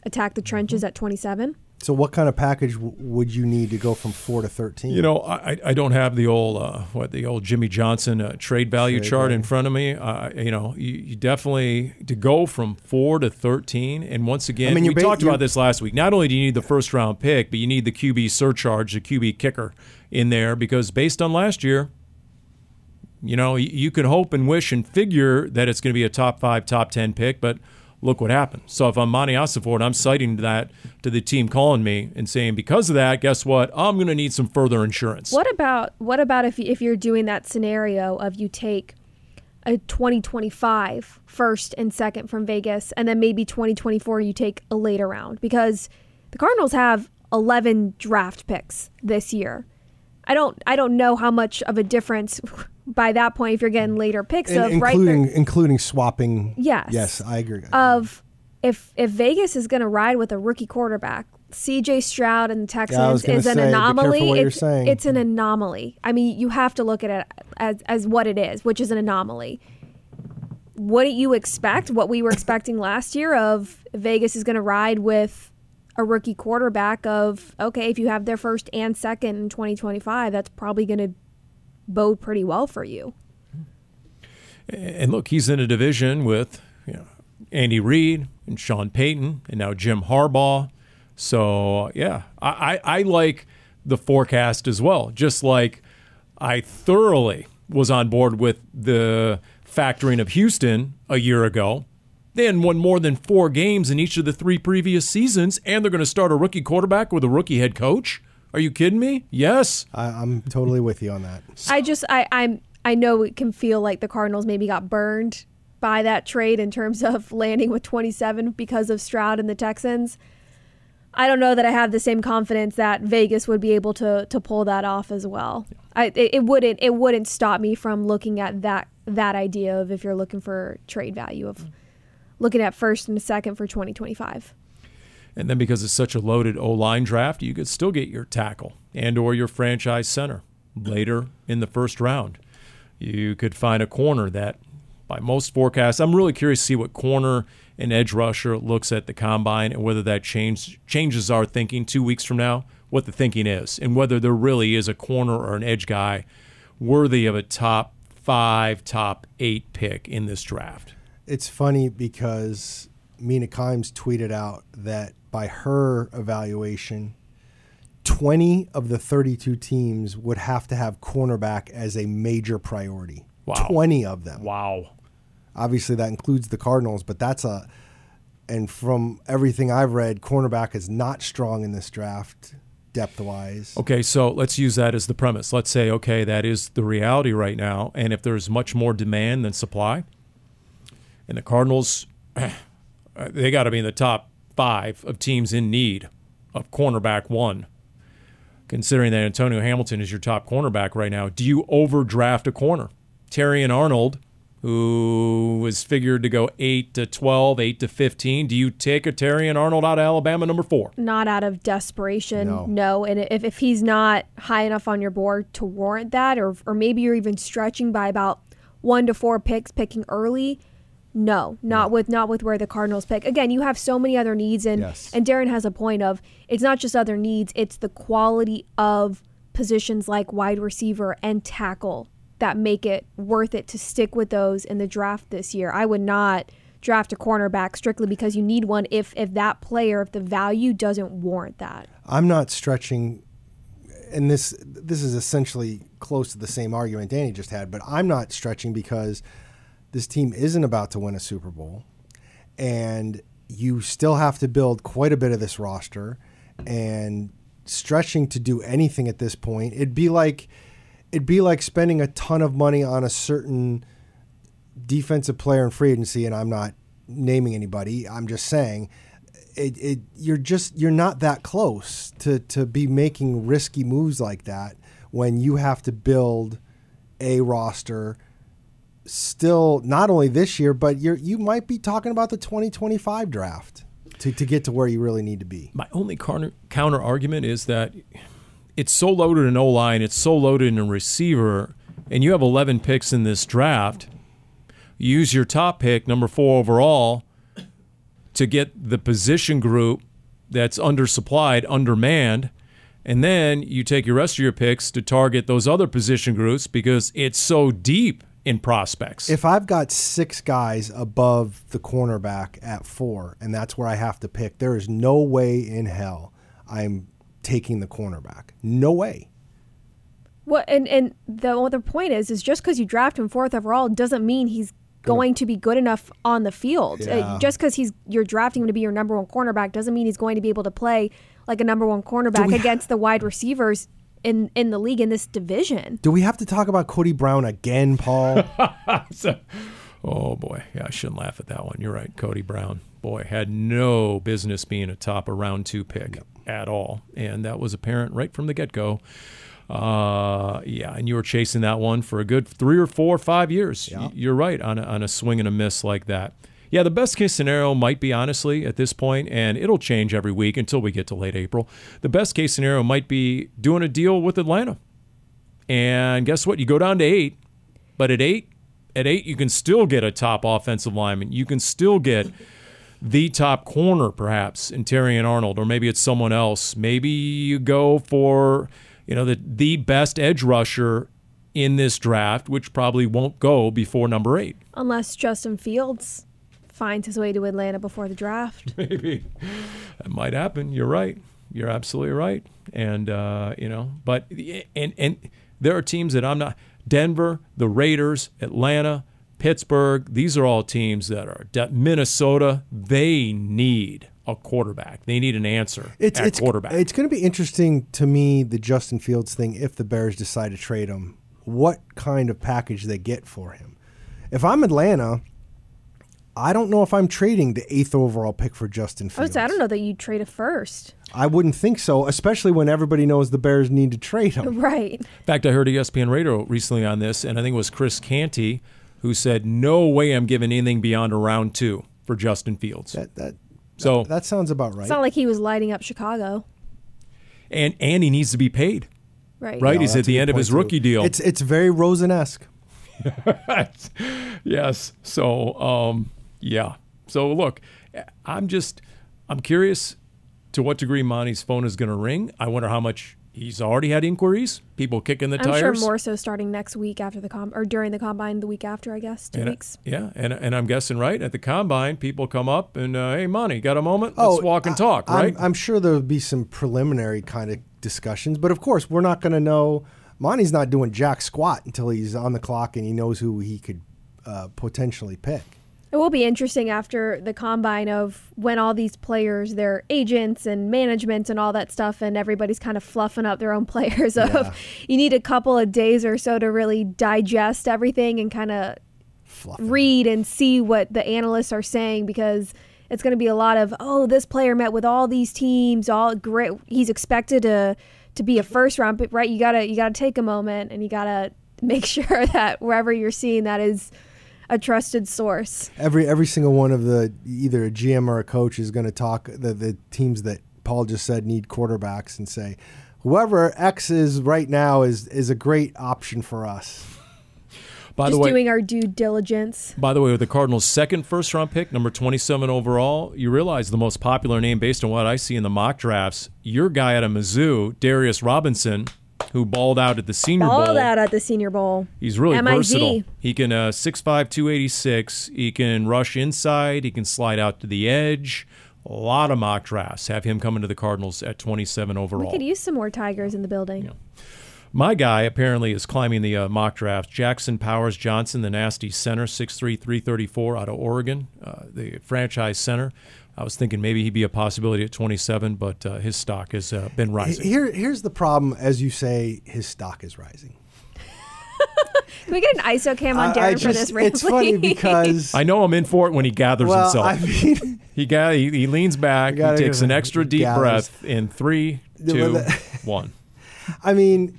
attack the trenches mm-hmm. at 27. So what kind of package w- would you need to go from four to thirteen? You know, I, I don't have the old uh, what the old Jimmy Johnson uh, trade value Trade chart value. in front of me. Uh, you know, you, you definitely to go from four to thirteen, and once again, I mean, we ba- talked about this last week. Not only do you need the first round pick, but you need the QB surcharge, the QB kicker in there, because based on last year, you know, you, you can hope and wish and figure that it's going to be a top five, top ten pick, but look what happened. So if I'm Monti Ossenfort, I'm citing that to the team calling me and saying, because of that, guess what? I'm going to need some further insurance. What about what about if if you're doing that scenario of you take a 2025 first and second from Vegas, and then maybe 2024 you take a later round because the Cardinals have 11 draft picks this year. I don't I don't know how much of a difference by that point if you're getting mm. later picks And of including right including including swapping. Yes. Yes, I agree. of if if Vegas is going to ride with a rookie quarterback, CJ Stroud and the Texans gonna is an say, be careful anomaly. it's, it's an anomaly. I mean, you have to look at it as as what it is, which is an anomaly. What do you expect? What we were expecting last year of Vegas is going to ride with a rookie quarterback of okay, if you have their first and second in 2025, that's probably going to bode pretty well for you. And look, he's in a division with you know, Andy Reid and Sean Payton and now Jim Harbaugh. So yeah, I, I, I like the forecast as well. Just like I thoroughly was on board with the factoring of Houston a year ago. They hadn't won more than four games in each of the three previous seasons, and they're going to start a rookie quarterback with a rookie head coach. Are you kidding me? Yes. I, I'm totally with you on that. I just I I'm I know it can feel like the Cardinals maybe got burned by that trade in terms of landing with 27 because of Stroud and the Texans. I don't know that I have the same confidence that Vegas would be able to to pull that off as well. I it, it wouldn't it wouldn't stop me from looking at that that idea of if you're looking for trade value of looking at first and second for 2025. And then because it's such a loaded O line draft, you could still get your tackle and or your franchise center later in the first round. You could find a corner that by most forecasts, I'm really curious to see what corner and edge rusher looks at the combine and whether that change, changes our thinking two weeks from now, what the thinking is, and whether there really is a corner or an edge guy worthy of a top five, top eight pick in this draft. It's funny because Mina Kimes tweeted out that by her evaluation, 20 of the 32 teams would have to have cornerback as a major priority. Wow. 20 of them. Wow. Obviously, that includes the Cardinals, but that's a. And from everything I've read, cornerback is not strong in this draft, depth wise. Okay, so let's use that as the premise. Let's say, okay, that is the reality right now. And if there's much more demand than supply, and the Cardinals, they got to be in the top five of teams in need of cornerback one, considering that Antonio Hamilton is your top cornerback right now, do you overdraft a corner? Terrion Arnold, who was figured to go 8 to 12, 8 to 15, do you take a Terrion Arnold out of Alabama number four? not out of desperation. No. No. And if, if he's not high enough on your board to warrant that, or, or maybe you're even stretching by about one to four picks, picking early, no, not with not with where the Cardinals pick. Again, you have so many other needs, and Yes. and Darren has a point of it's not just other needs; it's the quality of positions like wide receiver and tackle that make it worth it to stick with those in the draft this year. I would not draft a cornerback strictly because you need one if if that player if the value doesn't warrant that. I'm not stretching, and this this is essentially close to the same argument Dani just had, but I'm not stretching because this team isn't about to win a Super Bowl, and you still have to build quite a bit of this roster, and stretching to do anything at this point, it'd be like it'd be like spending a ton of money on a certain defensive player in free agency, and I'm not naming anybody. I'm just saying, it, it you're just you're not that close to to be making risky moves like that when you have to build a roster. Still, not only this year, but you're you might be talking about the 2025 draft to, to get to where you really need to be. My only counter, counter argument is that it's so loaded in O line, it's so loaded in a receiver, and you have 11 picks in this draft. Use your top pick, number four overall, to get the position group that's undersupplied, undermanned, and then you take your rest of your picks to target those other position groups because it's so deep in prospects. If I've got six guys above the cornerback at four, and that's where I have to pick, there is no way in hell I'm taking the cornerback. No way. What and and the other point is is just because you draft him fourth overall doesn't mean he's going to be good enough on the field. Uh, just because he's you're drafting him to be your number one cornerback doesn't mean he's going to be able to play like a number one cornerback we- against the wide receivers in in the league in this division. Do we have to talk about Cody Brown again, Paul? So- oh boy, yeah, I shouldn't laugh at that one. You're right, Cody Brown. Boy, had no business being a top of round two pick at all, and that was apparent right from the get go. Uh, yeah, and you were chasing that one for a good three or four or five years. Y- You're right on a, on a swing and a miss like that. Yeah, the best case scenario might be honestly at this point, and it'll change every week until we get to late April. The best case scenario might be doing a deal with Atlanta. And guess what? You go down to eight, but at eight, at eight, you can still get a top offensive lineman. You can still get the top corner, perhaps, in Terrion Arnold, or maybe it's someone else. Maybe you go for, you know, the the best edge rusher in this draft, which probably won't go before number eight. Unless Justin Fields finds his way to Atlanta before the draft. maybe that might happen. You're right. You're absolutely right. And uh, you know, but and and there are teams that I'm not. Denver, the Raiders, Atlanta, Pittsburgh. These are all teams that are Minnesota. They need a quarterback. They need an answer It's at it's quarterback. It's going to be interesting to me the Justin Fields thing if the Bears decide to trade him. What kind of package they get for him? If I'm Atlanta, I don't know if I'm trading the eighth overall pick for Justin Fields. say, I don't know that you trade a first. I wouldn't think so, especially when everybody knows the Bears need to trade him. Right. In fact, I heard ESPN Radio recently on this, and I think it was Chris Canty who said, "No way I'm giving anything beyond a round two for Justin Fields." That that so that sounds about right. It's not like he was lighting up Chicago. and and he needs to be paid. Right. Right? No, He's at the end of his too. rookie deal. It's it's very Rosen-esque. yes. So, um, yeah. So look, I'm just, I'm curious to what degree Monti's phone is going to ring. I wonder how much he's already had inquiries, people kicking the tires. I'm sure more so starting next week after the com or during the combine the week after, I guess. Two And, uh, weeks. yeah, and and I'm guessing right at the combine, people come up and uh, hey, Monti, got a moment? Oh, Let's walk and talk, I'm- right? I'm, sure there'll be some preliminary kind of discussions, but of course, we're not going to know. Monti's not doing jack squat until he's on the clock and he knows who he could uh, potentially pick. It will be interesting after the combine of when all these players, their agents and management and all that stuff, and everybody's kind of fluffing up their own players. Of Yeah. you need a couple of days or so to really digest everything and kind of Fluff. read and see what the analysts are saying because it's going to be a lot of oh this player met with all these teams all great he's expected to to be a first round pick right you gotta you gotta take a moment and you gotta make sure that wherever you're seeing that is a trusted source Every every single one of the either a GM or a coach is going to talk the the teams that Paul just said need quarterbacks and say whoever X is right now is is a great option for us. By just the way, doing our due diligence By the way, with the Cardinals' second first round pick, number 27 overall, you realize the most popular name based on what I see in the mock drafts, your guy out of Mizzou, Darius Robinson, who balled out at the Senior all Bowl. that at the senior bowl He's really MIZ. versatile. He can uh, 6'5", 286. He can rush inside. He can slide out to the edge. A lot of mock drafts have him coming to the Cardinals at 27 overall. we could use some more tigers in the building My guy apparently is climbing the uh, mock draft. Jackson Powers Johnson, the nasty center, 6'3", 334 out of Oregon, uh, the franchise center. I was thinking maybe he'd be a possibility at 27, but uh, his stock has uh, been rising. Here here's the problem as you say his stock is rising. can we get an iso cam on I- I Darren for just- this it's funny because I know I'm in for it when he gathers well, himself. I mean he, got, he, he leans back, he takes an extra deep gathers. breath in three, Yeah, two, well, one. I mean,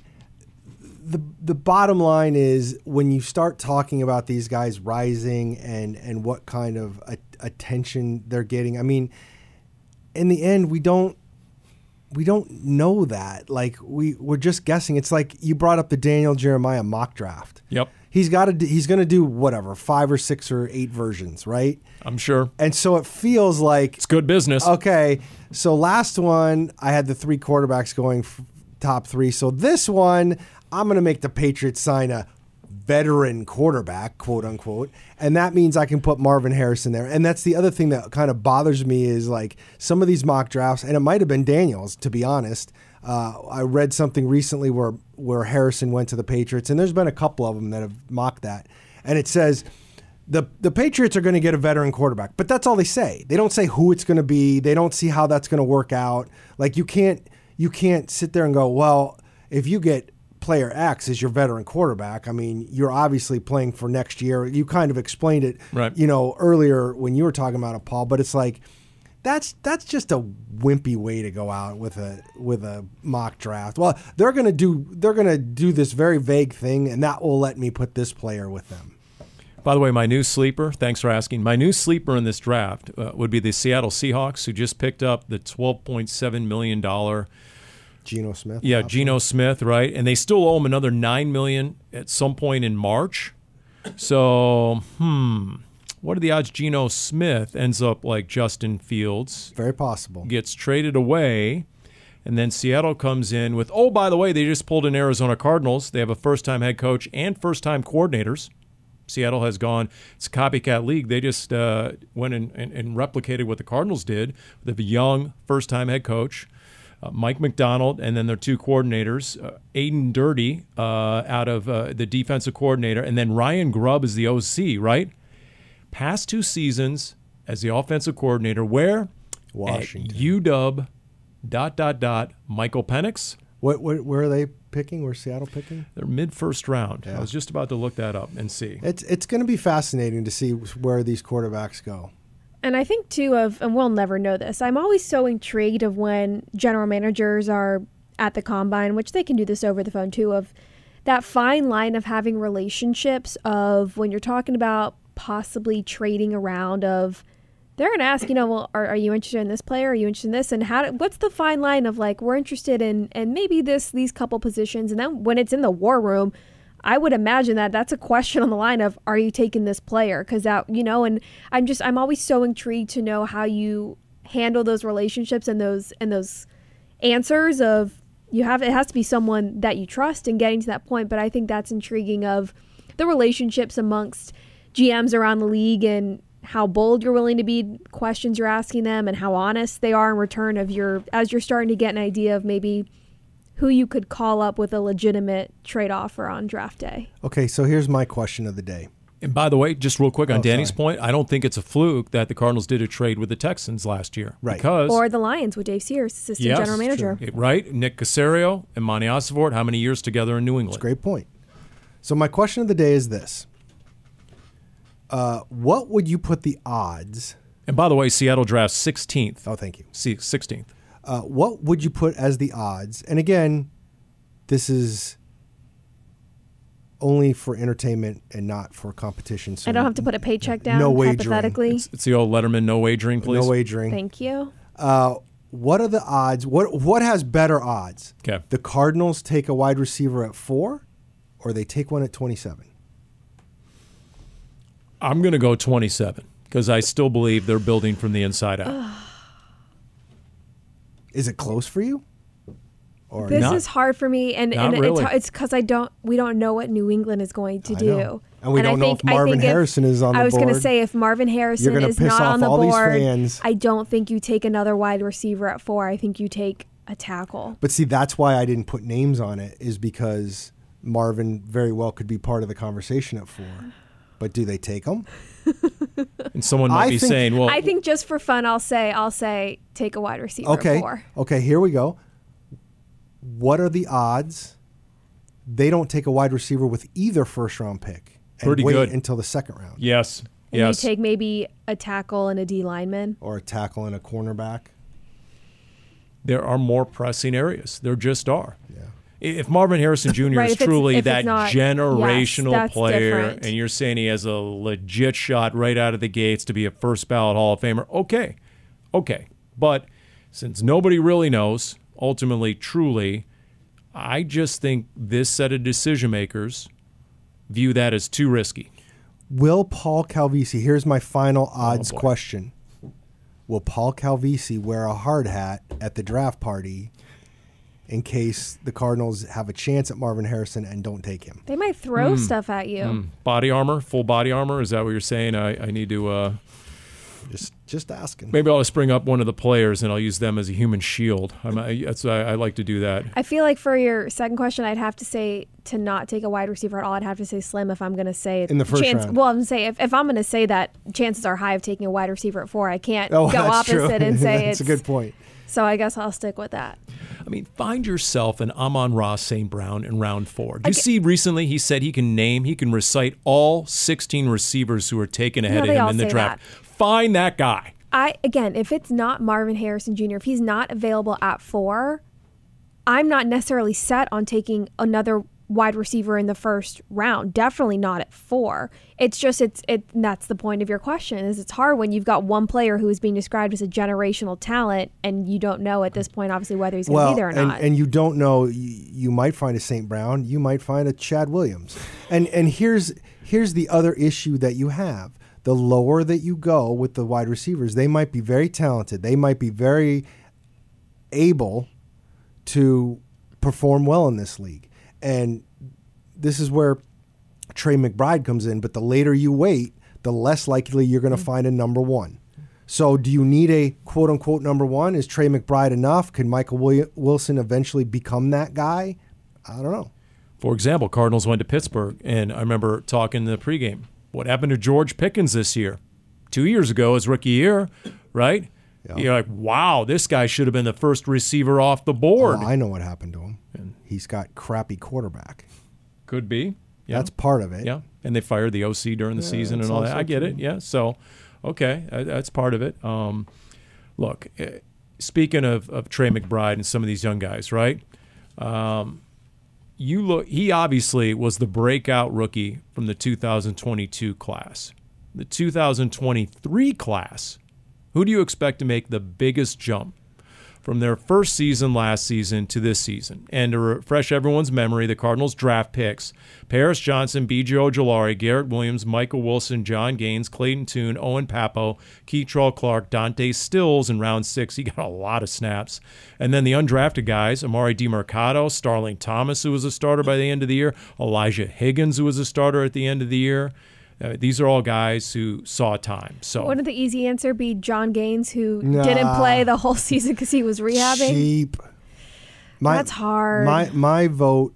the bottom line is when you start talking about these guys rising and and what kind of a, attention they're getting. I mean, in the end, we don't we don't know that. Like we we're just guessing. It's like you brought up the Daniel Jeremiah mock draft. Yep, He's got to. He's going to do whatever five or six or eight versions, right? I'm sure. And so it feels like It's good business. Okay, so last one I had the three quarterbacks going f- top three. So this one I'm going to make the Patriots sign a veteran quarterback, quote unquote, and that means I can put Marvin Harrison there. And that's the other thing that kind of bothers me is like some of these mock drafts, and it might have been Daniels to be honest. Uh, I read something recently where where Harrison went to the Patriots, and there's been a couple of them that have mocked that, and it says the the Patriots are going to get a veteran quarterback, but that's all they say. They don't say who it's going to be. They don't see how that's going to work out. Like you can't you can't sit there and go, well, if you get player X is your veteran quarterback, I mean, you're obviously playing for next year. You kind of explained it, Right. you know, earlier when you were talking about it, Paul. But it's like that's that's just a wimpy way to go out with a with a mock draft. Well, they're gonna do they're gonna do this very vague thing, and that will let me put this player with them. By the way, my new sleeper, thanks for asking. My new sleeper in this draft uh, would be the Seattle Seahawks, who just picked up the $12.7 million. Geno Smith. Yeah, option. Geno Smith, right? And they still owe him another 9 million at some point in March. So, hmm, what are the odds Geno Smith ends up like Justin Fields, Very possible. gets traded away, and then Seattle comes in with, oh, by the way, they just pulled in Arizona Cardinals. They have a first time head coach and first time coordinators. Seattle has gone, it's a copycat league. They just uh, went and, and, and replicated what the Cardinals did. They have a young first time head coach, uh, Mike Macdonald, and then their two coordinators, uh, Aden Durde uh, out of uh, the defensive coordinator, and then Ryan Grubb is the OC, right? Past two seasons as the offensive coordinator, where? Washington. At UW, dot, dot, dot, Michael Penix. What, what where are they picking? Where's Seattle picking? They're mid first round. Yeah. I was just about to look that up and see. It's it's going to be fascinating to see where these quarterbacks go. And I think too of, and we'll never know this. I'm always so intrigued of when general managers are at the combine, which they can do this over the phone too. Of that fine line of having relationships of when you're talking about possibly trading around of they're going to ask, you know, well, are, are you interested in this player? Are you interested in this? And how? Do, what's the fine line of like we're interested in and maybe this these couple positions, and then when it's in the war room, I would imagine that that's a question on the line of are you taking this player? Because that you know, and I'm just I'm always so intrigued to know how you handle those relationships and those and those answers of you have it has to be someone that you trust and getting to that point. But I think that's intriguing of the relationships amongst GMs around the league and how bold you're willing to be, questions you're asking them, and how honest they are in return of your as you're starting to get an idea of maybe who you could call up with a legitimate trade offer on draft day. Okay, so here's my question of the day. And by the way, just real quick on Oh, Dani's sorry. point, I don't think it's a fluke that the Cardinals did a trade with the Texans last year. Right. Because Or the Lions with Dave Sears, assistant Yes, general manager. it- right, Nick Caserio and Monti Ossenfort, how many years together in New England? Great point. So my question of the day is this: uh, What would you put the odds? And by the way, Seattle drafts 16th. Oh, thank you. See, 16th. Uh, what would you put as the odds? And again, this is only for entertainment and not for competition. So I don't have to put a paycheck down, No wagering. hypothetically. It's, it's the old Letterman no wagering, please. no wagering. Thank you. Uh, what are the odds? What what has better odds? Okay. The Cardinals take a wide receiver at four, or they take one at twenty-seven. I'm going to go 27 because I still believe they're building from the inside out. Is it close for you? Or This Not- is hard for me, and, not and really. it's it's because I don't we don't know what New England is going to I do, know. And we I don't know think- if I Marvin think if- Harrison is on I was gonna say if Marvin Harrison is not on the board, fans. I don't think you take another wide receiver at four. I think you take a tackle. But see, that's why I didn't put names on it, is because Marvin very well could be part of the conversation at four. But do they take him? And someone might I be think- saying, well, I think just for fun, I'll say I'll say take a wide receiver Okay. four. Okay, here we go. What are the odds they don't take a wide receiver with either first round pick? And Pretty wait good. until the second round. yes, And yes. you take maybe a tackle and a D lineman. Or a tackle and a cornerback. there are more pressing areas. There just are. Yeah. If Marvin Harrison Jr. Right, is truly that not- generational that's player, different. and you're saying he has a legit shot right out of the gates to be a first ballot Hall of Famer, okay, okay. But since nobody really knows, ultimately, truly, I just think this set of decision makers view that as too risky. Will Paul Calvisi, here's my final oh, odds boy. question. Will Paul Calvisi wear a hard hat at the draft party in case the Cardinals have a chance at Marvin Harrison and don't take him? They might throw stuff at you. Body armor, full body armor. Is that what you're saying? I, I need to. Uh, Just just asking. Maybe I'll just bring up one of the players and I'll use them as a human shield. I'm, I, that's I, I like to do that. I feel like for your second question, I'd have to say to not take a wide receiver at all. I'd have to say Slim if I'm going to say In the first chance. round. Well, I'm going to say if, if I'm going to say that chances are high of taking a wide receiver at four, I can't Oh, go opposite true. and say that's it's a good point. So I guess I'll stick with that. I mean, find yourself an Amon-Ra St. Brown in round four. Do you see recently he said he can name, he can recite all 16 receivers who are taken ahead of him in the draft. Find that guy. I again, if it's not Marvin Harrison Jr., if he's not available at four, I'm not necessarily set on taking another wide receiver in the first round. Definitely not at four. It's just it's it. That's the point of your question. Is it's hard when you've got one player who is being described as a generational talent, and you don't know at this point, obviously, whether he's going to Well, be there or and, not. and you don't know. You, you might find a St. Brown. You might find a Chad Williams. And and here's here's the other issue that you have. The lower that you go with the wide receivers, they might be very talented. They might be very able to perform well in this league. And this is where Trey McBride comes in. But the later you wait, the less likely you're going to mm. find a number one. So, do you need a quote unquote number one? Is Trey McBride enough? Can Michael Willi- Wilson eventually become that guy? I don't know. For example, Cardinals went to Pittsburgh, and I remember talking in the pregame. What happened to George Pickens this year? Two years ago, his rookie year, right? You're like, wow, this guy should have been the first receiver off the board. Well, I know what happened to him. And He's got crappy quarterback. Could be. Yeah. That's part of it. Yeah, and they fired the OC during the season and all that. I get true. it. Yeah, so okay, uh, that's part of it. Um, look, eh, speaking of, of Trey McBride and some of these young guys, right? Um, you look. He obviously was the breakout rookie from the 2022 class. The 2023 class. Who do you expect to make the biggest jump? from their first season last season to this season. And to refresh everyone's memory, the Cardinals draft picks Paris Johnson, B.J. Ojulari, Garrett Williams, Michael Wilson, Jon Gaines, Clayton Tune, Owen Pappoe, Kei'Trel Clark, Dante Stills in round six. He got a lot of snaps. And then the undrafted guys Emari Demercado, Starling Thomas, who was a starter by the end of the year, Elijah Higgins, who was a starter at the end of the year. Uh, these are all guys who saw time. So Wouldn't the easy answer be Jon Gaines, who Nah. didn't play the whole season because he was rehabbing? Cheap. My, That's hard. My my vote,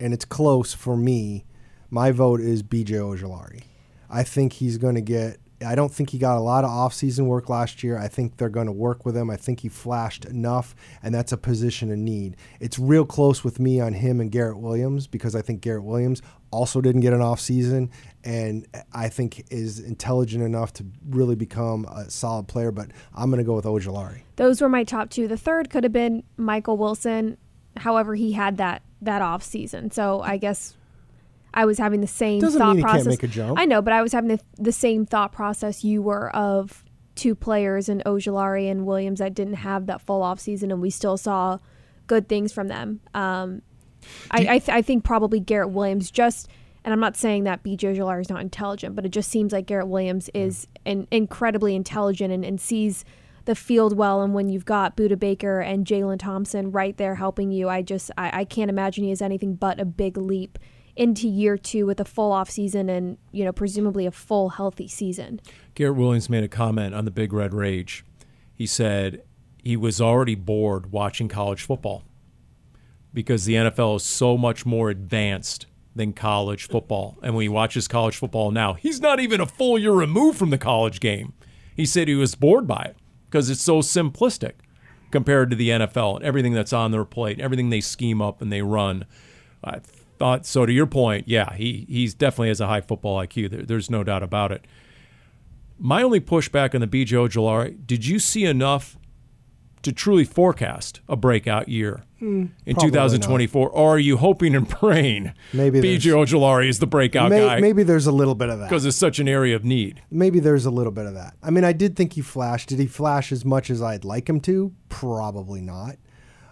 and it's close for me. My vote is B.J. Ojulari. I think he's going to get. I don't think he got a lot of offseason work last year. I think they're going to work with him. I think he flashed enough, and that's a position of need. It's real close with me on him and Garrett Williams because I think Garrett Williams also didn't get an offseason and I think is intelligent enough to really become a solid player. But I'm going to go with Ojulari. Those were my top two. The third could have been Michael Wilson. However, he had that that off season. So I guess I was having the same Doesn't thought mean he can't process. make a jump. I know, but I was having the, the same thought process you were of two players in Ojulari and Williams that didn't have that full off season, and we still saw good things from them. Um, I I, th- I think probably Garrett Williams just. And I'm not saying that BJ Ojulari is not intelligent, but it just seems like Garrett Williams is an incredibly intelligent and, and sees the field well. And when you've got Budda Baker and Jalen Thompson right there helping you, I just I, I can't imagine he is anything but a big leap into year two with a full off season and you know presumably a full healthy season. Garrett Williams made a comment on the Big Red Rage. He said he was already bored watching college football because the NFL is so much more advanced than college football. And when he watches college football now, he's not even a full year removed from the college game. He said he was bored by it because it's so simplistic compared to the NFL and everything that's on their plate, everything they scheme up and they run. I thought so. To your point, yeah, he he's definitely has a high football IQ. There, there's no doubt about it. My only pushback on the BJ Ojulari, did you see enough to truly forecast a breakout year in Hmm, probably 2024? Or are you hoping and praying Maybe BJ Ojulari is the breakout May- guy maybe there's a little bit of that. because it's such an area of need? Maybe there's a little bit of that. I mean, I did think he flashed. Did he flash as much as I'd like him to? Probably not.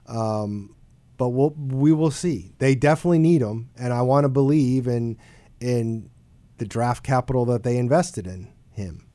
Um, but we'll, we will see. They definitely need him, and I want to believe in in the draft capital that they invested in him.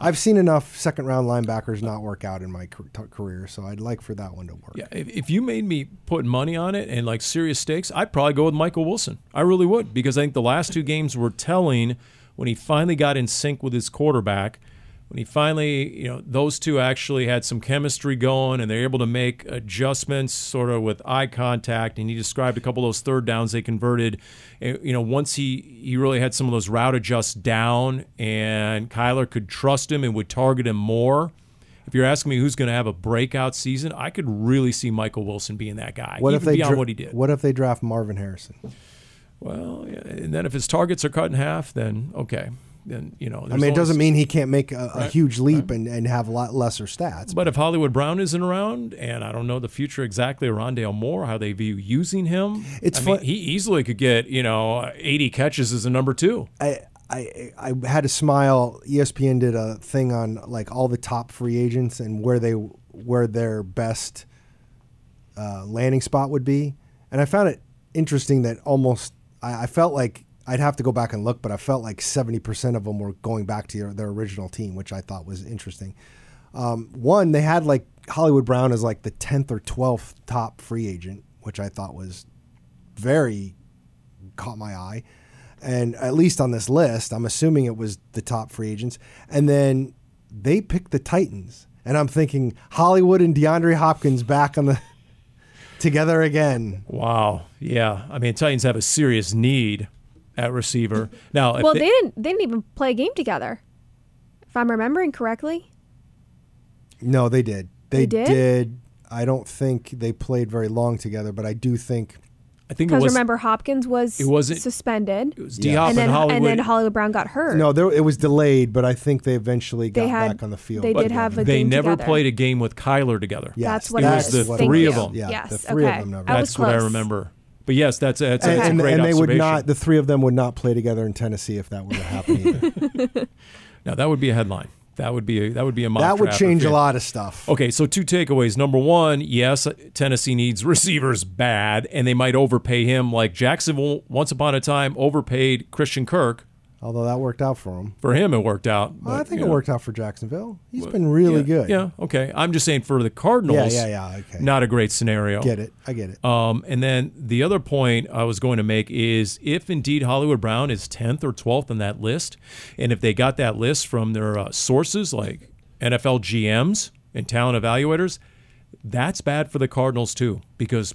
I've seen enough second round linebackers not work out in my career, so I'd like for that one to work. Yeah, if, if you made me put money on it and like serious stakes, I'd probably go with Michael Wilson. I really would because I think the last two games were telling when he finally got in sync with his quarterback, when he finally, you know, those two actually had some chemistry going and they're able to make adjustments sort of with eye contact. And he described a couple of those third downs they converted. And, you know, once he, he really had some of those route adjusts down and Kyler could trust him and would target him more. If you're asking me who's going to have a breakout season, I could really see Michael Wilson being that guy. What even if they beyond dra- what he did? What if they draft Marvin Harrison? Well, yeah, and then if his targets are cut in half, then okay, then you know. I mean, it doesn't mean he can't make a, a huge leap and, and have a lot lesser stats. But if Hollywood Brown isn't around, and I don't know the future exactly of Rondale Moore, how they view using him, It's I mean, fun- he easily could get you know 80 catches as a number two. I, I I had to smile. ESPN did a thing on like all the top free agents and where they where their best uh, landing spot would be, and I found it interesting that almost I, I felt like I'd have to go back and look, but I felt like seventy percent of them were going back to their, their original team, which I thought was interesting. Um, one, they had like Hollywood Brown as like the tenth or twelfth top free agent, which I thought was very caught my eye. And at least on this list, I'm assuming it was the top free agents. And then they picked the Titans. And I'm thinking Hollywood and DeAndre Hopkins back on the together again. Wow, yeah. I mean, Titans have a serious need at receiver now. Well, they didn't. They didn't even play a game together, if I'm remembering correctly. No, they did. They They, did? I don't think they played very long together, but I do think I think Because remember, Hopkins was It wasn't- suspended, it was Yeah. D Hop and and, then Hollywood. and then Hollywood Brown got hurt. no, there, it was delayed, but I think they eventually got They had- back on the field. they did have a they game never together. played a game with Kyler together. Yes, That's what It it was the three you. of them. Yeah, yes. the three of okay. them never- I was That's what I remember. But yes, that's that's, that's and, a and, great and they would not. The three of them would not play together in Tennessee if that were to happen. now that would be a headline. That would be a, that would be a that would after change a lot of stuff. Okay, so two takeaways. Number one, yes, Tennessee needs receivers bad, and they might overpay him like Jacksonville once upon a time overpaid Christian Kirk. Although that worked out for him. For him, it worked out. Well, I think it know, worked out for Jacksonville. He's been really yeah, good. Yeah, okay. I'm just saying for the Cardinals, Yeah, yeah, yeah, okay. not a great scenario. Get it. I get it. Um, and then the other point I was going to make is if indeed Hollywood Brown is 10th or 12th on that list, and if they got that list from their uh, sources like NFL GMs and talent evaluators, that's bad for the Cardinals too because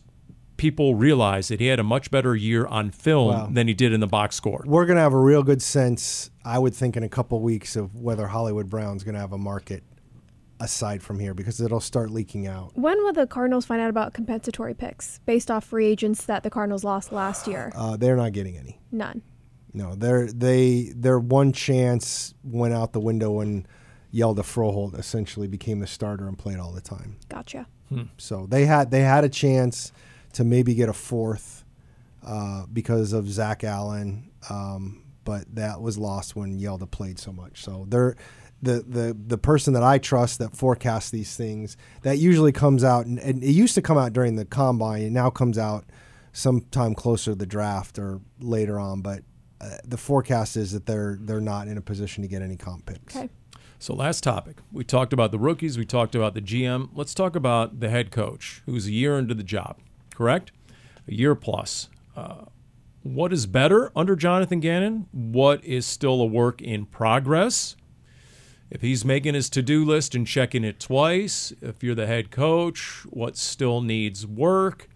people realize that he had a much better year on film Wow. than he did in the box score. We're going to have a real good sense, I would think, in a couple weeks of whether Hollywood Brown's going to have a market aside from here because it'll start leaking out. When will the Cardinals find out about compensatory picks based off free agents that the Cardinals lost last year? Uh, they're not getting any. None. No, their they their one chance went out the window when Hjalte Froholdt essentially became the starter and played all the time. Gotcha. So they had they had a chance to maybe get a fourth uh, because of Zach Allen, um, but that was lost when Hjalte played so much. So they're the the the person that I trust that forecasts these things that usually comes out and, and it used to come out during the combine. It now comes out sometime closer to the draft or later on, but. Uh, the forecast is that they're they're not in a position to get any comp picks. Okay. So, last topic. We talked about the rookies, we talked about the GM. Let's talk about the head coach, who's a year into the job, correct? A year plus. Uh, what is better under Jonathan Gannon? What is still a work in progress? If he's making his to do list and checking it twice, if you're the head coach, what still needs work?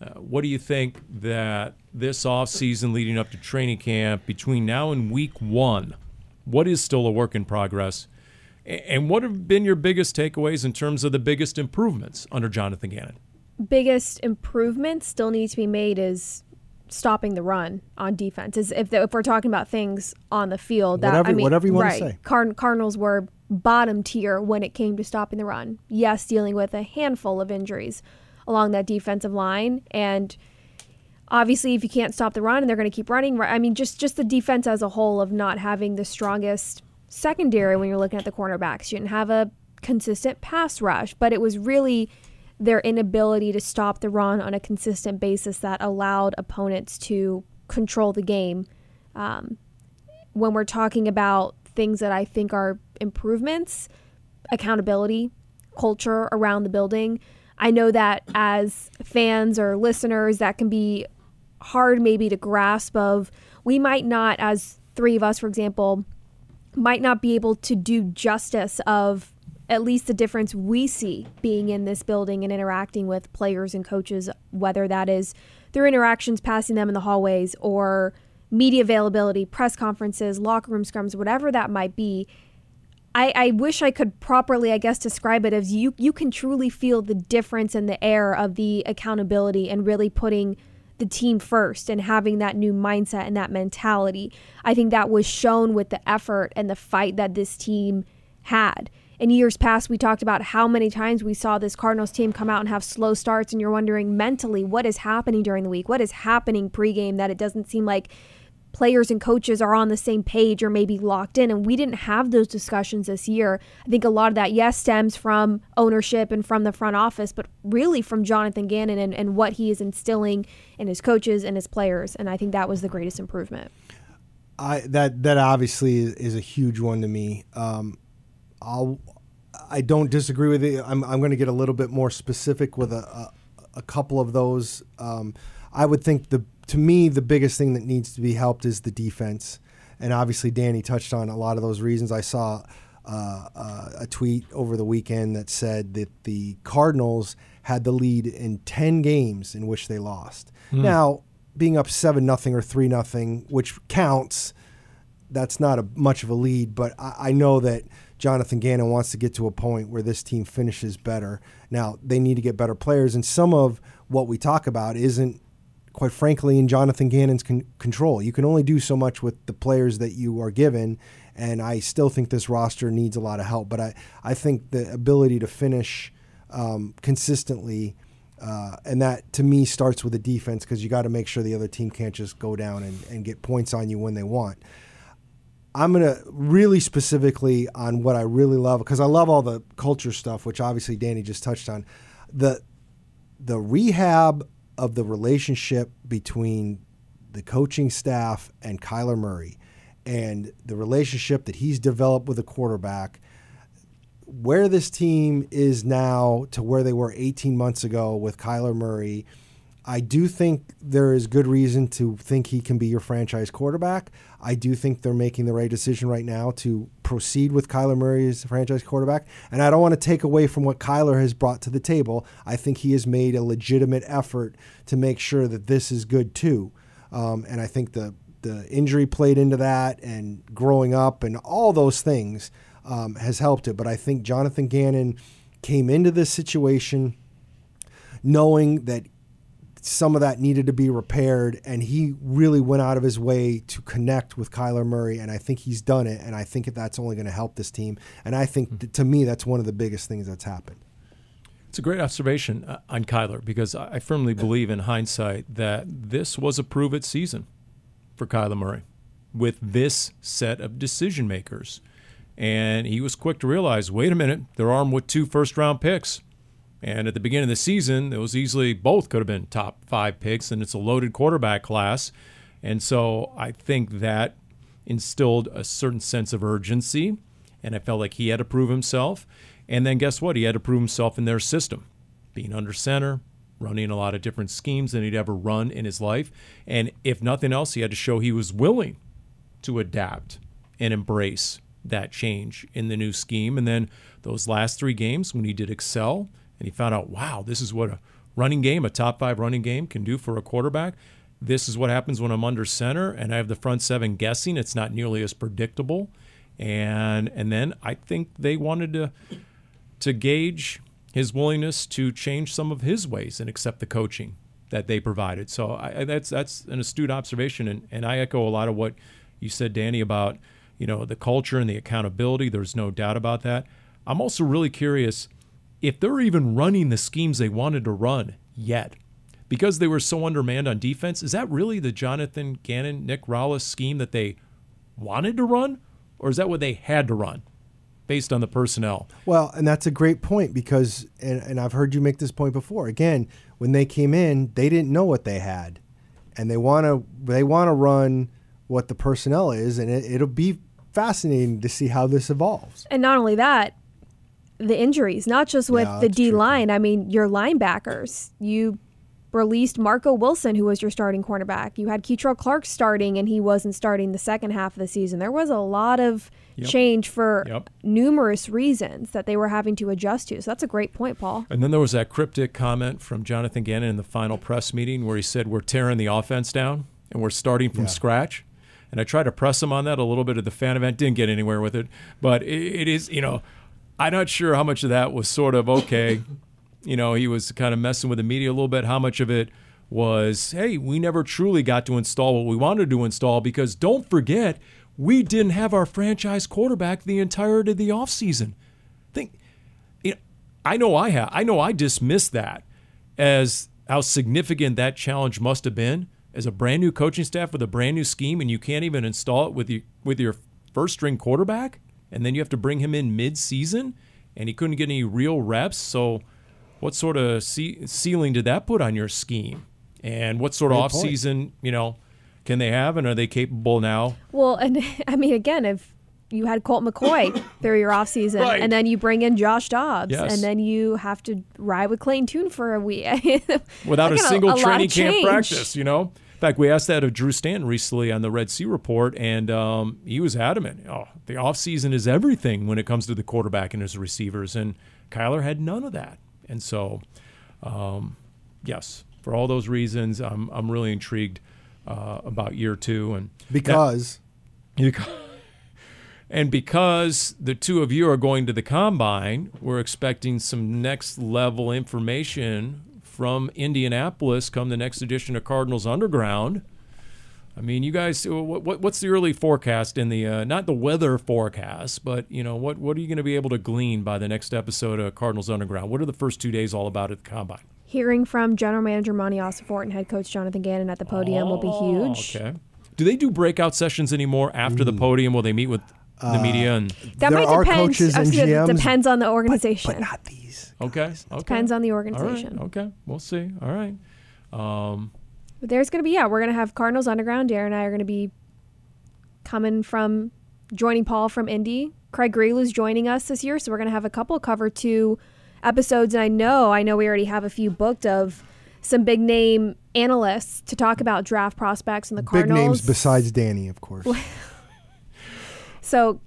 Uh, what do you think that this offseason leading up to training camp between now and week one, what is still a work in progress? And what have been your biggest takeaways in terms of the biggest improvements under Jonathan Gannon? Biggest improvement still needs to be made is stopping the run on defense. Is if, if we're talking about things on the field, that Whatever- I mean, whatever you wanna say. Card- Cardinals were bottom tier when it came to stopping the run. Yes, dealing with a handful of injuries along that defensive line and obviously if you can't stop the run and they're going to keep running right i mean just just the defense as a whole of not having the strongest secondary when you're looking at the cornerbacks you didn't have a consistent pass rush but it was really their inability to stop the run on a consistent basis that allowed opponents to control the game um, when we're talking about things that i think are improvements accountability culture around the building I know that as fans or listeners, that can be hard maybe to grasp. Of we might not, as three of us, for example, might not be able to do justice of at least the difference we see being in this building and interacting with players and coaches, whether that is through interactions passing them in the hallways or media availability, press conferences, locker room scrums, whatever that might be. I, I wish I could properly, I guess, describe it as you you can truly feel the difference in the air of the accountability and really putting the team first and having that new mindset and that mentality. I think that was shown with the effort and the fight that this team had. In years past, we talked about how many times we saw this Cardinals team come out and have slow starts, and you're wondering mentally what is happening during the week, what is happening pregame that it doesn't seem like players and coaches are on the same page or maybe locked in. And we didn't have those discussions this year. I think a lot of that, yes, stems from ownership and from the front office, but really from Jonathan Gannon and, and what he is instilling in his coaches and his players. And I think that was the greatest improvement. I that that obviously is a huge one to me. Um, I'll I don't disagree with it. I'm I'm going to get a little bit more specific with a a, a couple of those. Um, I would think the to me, the biggest thing that needs to be helped is the defense. And obviously, Dani touched on a lot of those reasons. I saw uh, uh, a tweet over the weekend that said that the Cardinals had the lead in 10 games in which they lost. Mm. Now, being up 7 nothing or 3 nothing, which counts, that's not a, much of a lead, but I, I know that Jonathan Gannon wants to get to a point where this team finishes better. Now, they need to get better players, and some of what we talk about isn't quite frankly, in Jonathan Gannon's con- control. You can only do so much with the players that you are given, and I still think this roster needs a lot of help. But I, I think the ability to finish um, consistently, uh, and that to me starts with the defense because you got to make sure the other team can't just go down and, and get points on you when they want. I'm going to really specifically on what I really love because I love all the culture stuff, which obviously Dani just touched on. The the rehab of the relationship between the coaching staff and Kyler Murray and the relationship that he's developed with the quarterback, where this team is now to where they were 18 months ago with Kyler Murray – I do think there is good reason to think he can be your franchise quarterback. I do think they're making the right decision right now to proceed with Kyler Murray as franchise quarterback. And I don't want to take away from what Kyler has brought to the table. I think he has made a legitimate effort to make sure that this is good too. Um, and I think the the injury played into that, and growing up, and all those things um, has helped it. But I think Jonathan Gannon came into this situation knowing that some of that needed to be repaired, and he really went out of his way to connect with Kyler Murray, and I think he's done it, and I think that's only going to help this team, and I think mm-hmm. to me that's one of the biggest things that's happened. It's a great observation uh, on Kyler because I firmly believe in hindsight that this was a prove it season for Kyler Murray with this set of decision makers. And he was quick to realize wait a minute, they're armed with two first round picks. And at the beginning of the season, it was easily both could have been top five picks, and it's a loaded quarterback class. And so I think that instilled a certain sense of urgency, and I felt like he had to prove himself. And then guess what? He had to prove himself in their system, being under center, running a lot of different schemes than he'd ever run in his life. And if nothing else, he had to show he was willing to adapt and embrace that change in the new scheme. And then those last three games, when he did excel, and he found out, wow, this is what a running game, a top five running game, can do for a quarterback. This is what happens when I'm under center and I have the front seven guessing. It's not nearly as predictable. And and then I think they wanted to to gauge his willingness to change some of his ways and accept the coaching that they provided. So I, that's that's an astute observation, and, and I echo a lot of what you said, Dani, about you know the culture and the accountability. There's no doubt about that. I'm also really curious if they're even running the schemes they wanted to run yet, because they were so undermanned on defense, is that really the Jonathan Gannon, Nick Rallis scheme that they wanted to run? Or is that what they had to run based on the personnel? Well, and that's a great point because, and, and I've heard you make this point before. Again, when they came in, they didn't know what they had. And they want to they want to run what the personnel is, and it, it'll be fascinating to see how this evolves. And not only that, the injuries, not just with yeah, the D line. I mean, your linebackers. You released Marco Wilson, who was your starting cornerback. You had Kei'Trel Clark starting, and he wasn't starting the second half of the season. There was a lot of Yep. change for Yep. numerous reasons that they were having to adjust to. So that's a great point, Paul. And then there was that cryptic comment from Jonathan Gannon in the final press meeting where he said, We're tearing the offense down and we're starting from Yeah. scratch. And I tried to press him on that a little bit at the fan event, didn't get anywhere with it. But it, it is, you know, I'm not sure how much of that was sort of okay. you know, he was kind of messing with the media a little bit. How much of it was, hey, we never truly got to install what we wanted to install because don't forget, we didn't have our franchise quarterback the entirety of the offseason. Think you know, I know I have. I know I dismissed that as how significant that challenge must have been as a brand new coaching staff with a brand new scheme, and you can't even install it with you with your first string quarterback, and then you have to bring him in mid season, and he couldn't get any real reps. So, what sort of ce- ceiling did that put on your scheme? And what sort of Great off point. you know, can they have, and are they capable now? Well, and I mean, again, if you had Colt McCoy through your offseason, Right. and then you bring in Josh Dobbs, Yes. and then you have to ride with Clayton Tune for a week. without a single lot of training camp change. practice, you know? In fact, we asked that of Drew Stanton recently on the Red Sea Report, and um, he was adamant. Oh, the offseason is everything when it comes to the quarterback and his receivers, and Kyler had none of that. And so, um, yes, for all those reasons, I'm, I'm really intrigued uh, about year two. And Because Beca- And because the two of you are going to the combine, we're expecting some next level information from Indianapolis come the next edition of Cardinals Underground. I mean, you guys, what, what, what's the early forecast in the uh, not the weather forecast, but you know what what are you going to be able to glean by the next episode of Cardinals Underground? What are the first two days all about at the combine? Hearing from General Manager Monti Ossenfort and Head Coach Jonathan Gannon at the podium will be huge. Oh, Okay. Do they do breakout sessions anymore after the podium? Will they meet with the media and That There might are depend. coaches and gonna- GMs, depends on the organization. but not these. Okay. Okay. Depends on the All right. organization. Okay. We'll see. All right. Um, But there's going to be, yeah, we're going to have Cardinals Underground. Darren and I are going to be coming from, joining Paul from Indy. Craig Grialou's joining us this year, so we're going to have a couple cover two episodes. And I know, I know we already have a few booked of some big name analysts to talk about draft prospects and the Cardinals. Big Cardinals. names besides Dani, of course. So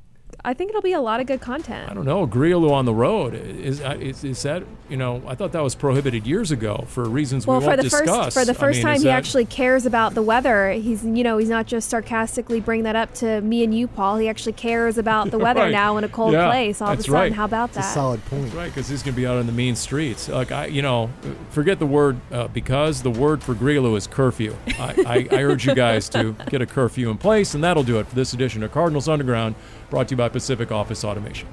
I think it'll be a lot of good content. I don't know. Grialou on the road is, uh, is is that you know? I thought that was prohibited years ago for reasons Well, we won't the discuss. first for the I first mean, time he that- actually cares about the weather. He's you know he's not just sarcastically bringing that up to me and you, Paul. He actually cares about the weather Right. now in a cold Yeah, place. All of a sudden, right. how about It's a that? solid point. Right, because he's going to be out on the mean streets. Like I, you know, forget the word uh, because the word for Grialou is curfew. I, I, I urge you guys to get a curfew in place, and that'll do it for this edition of Cardinals Underground, brought to you by Pacific Office Automation.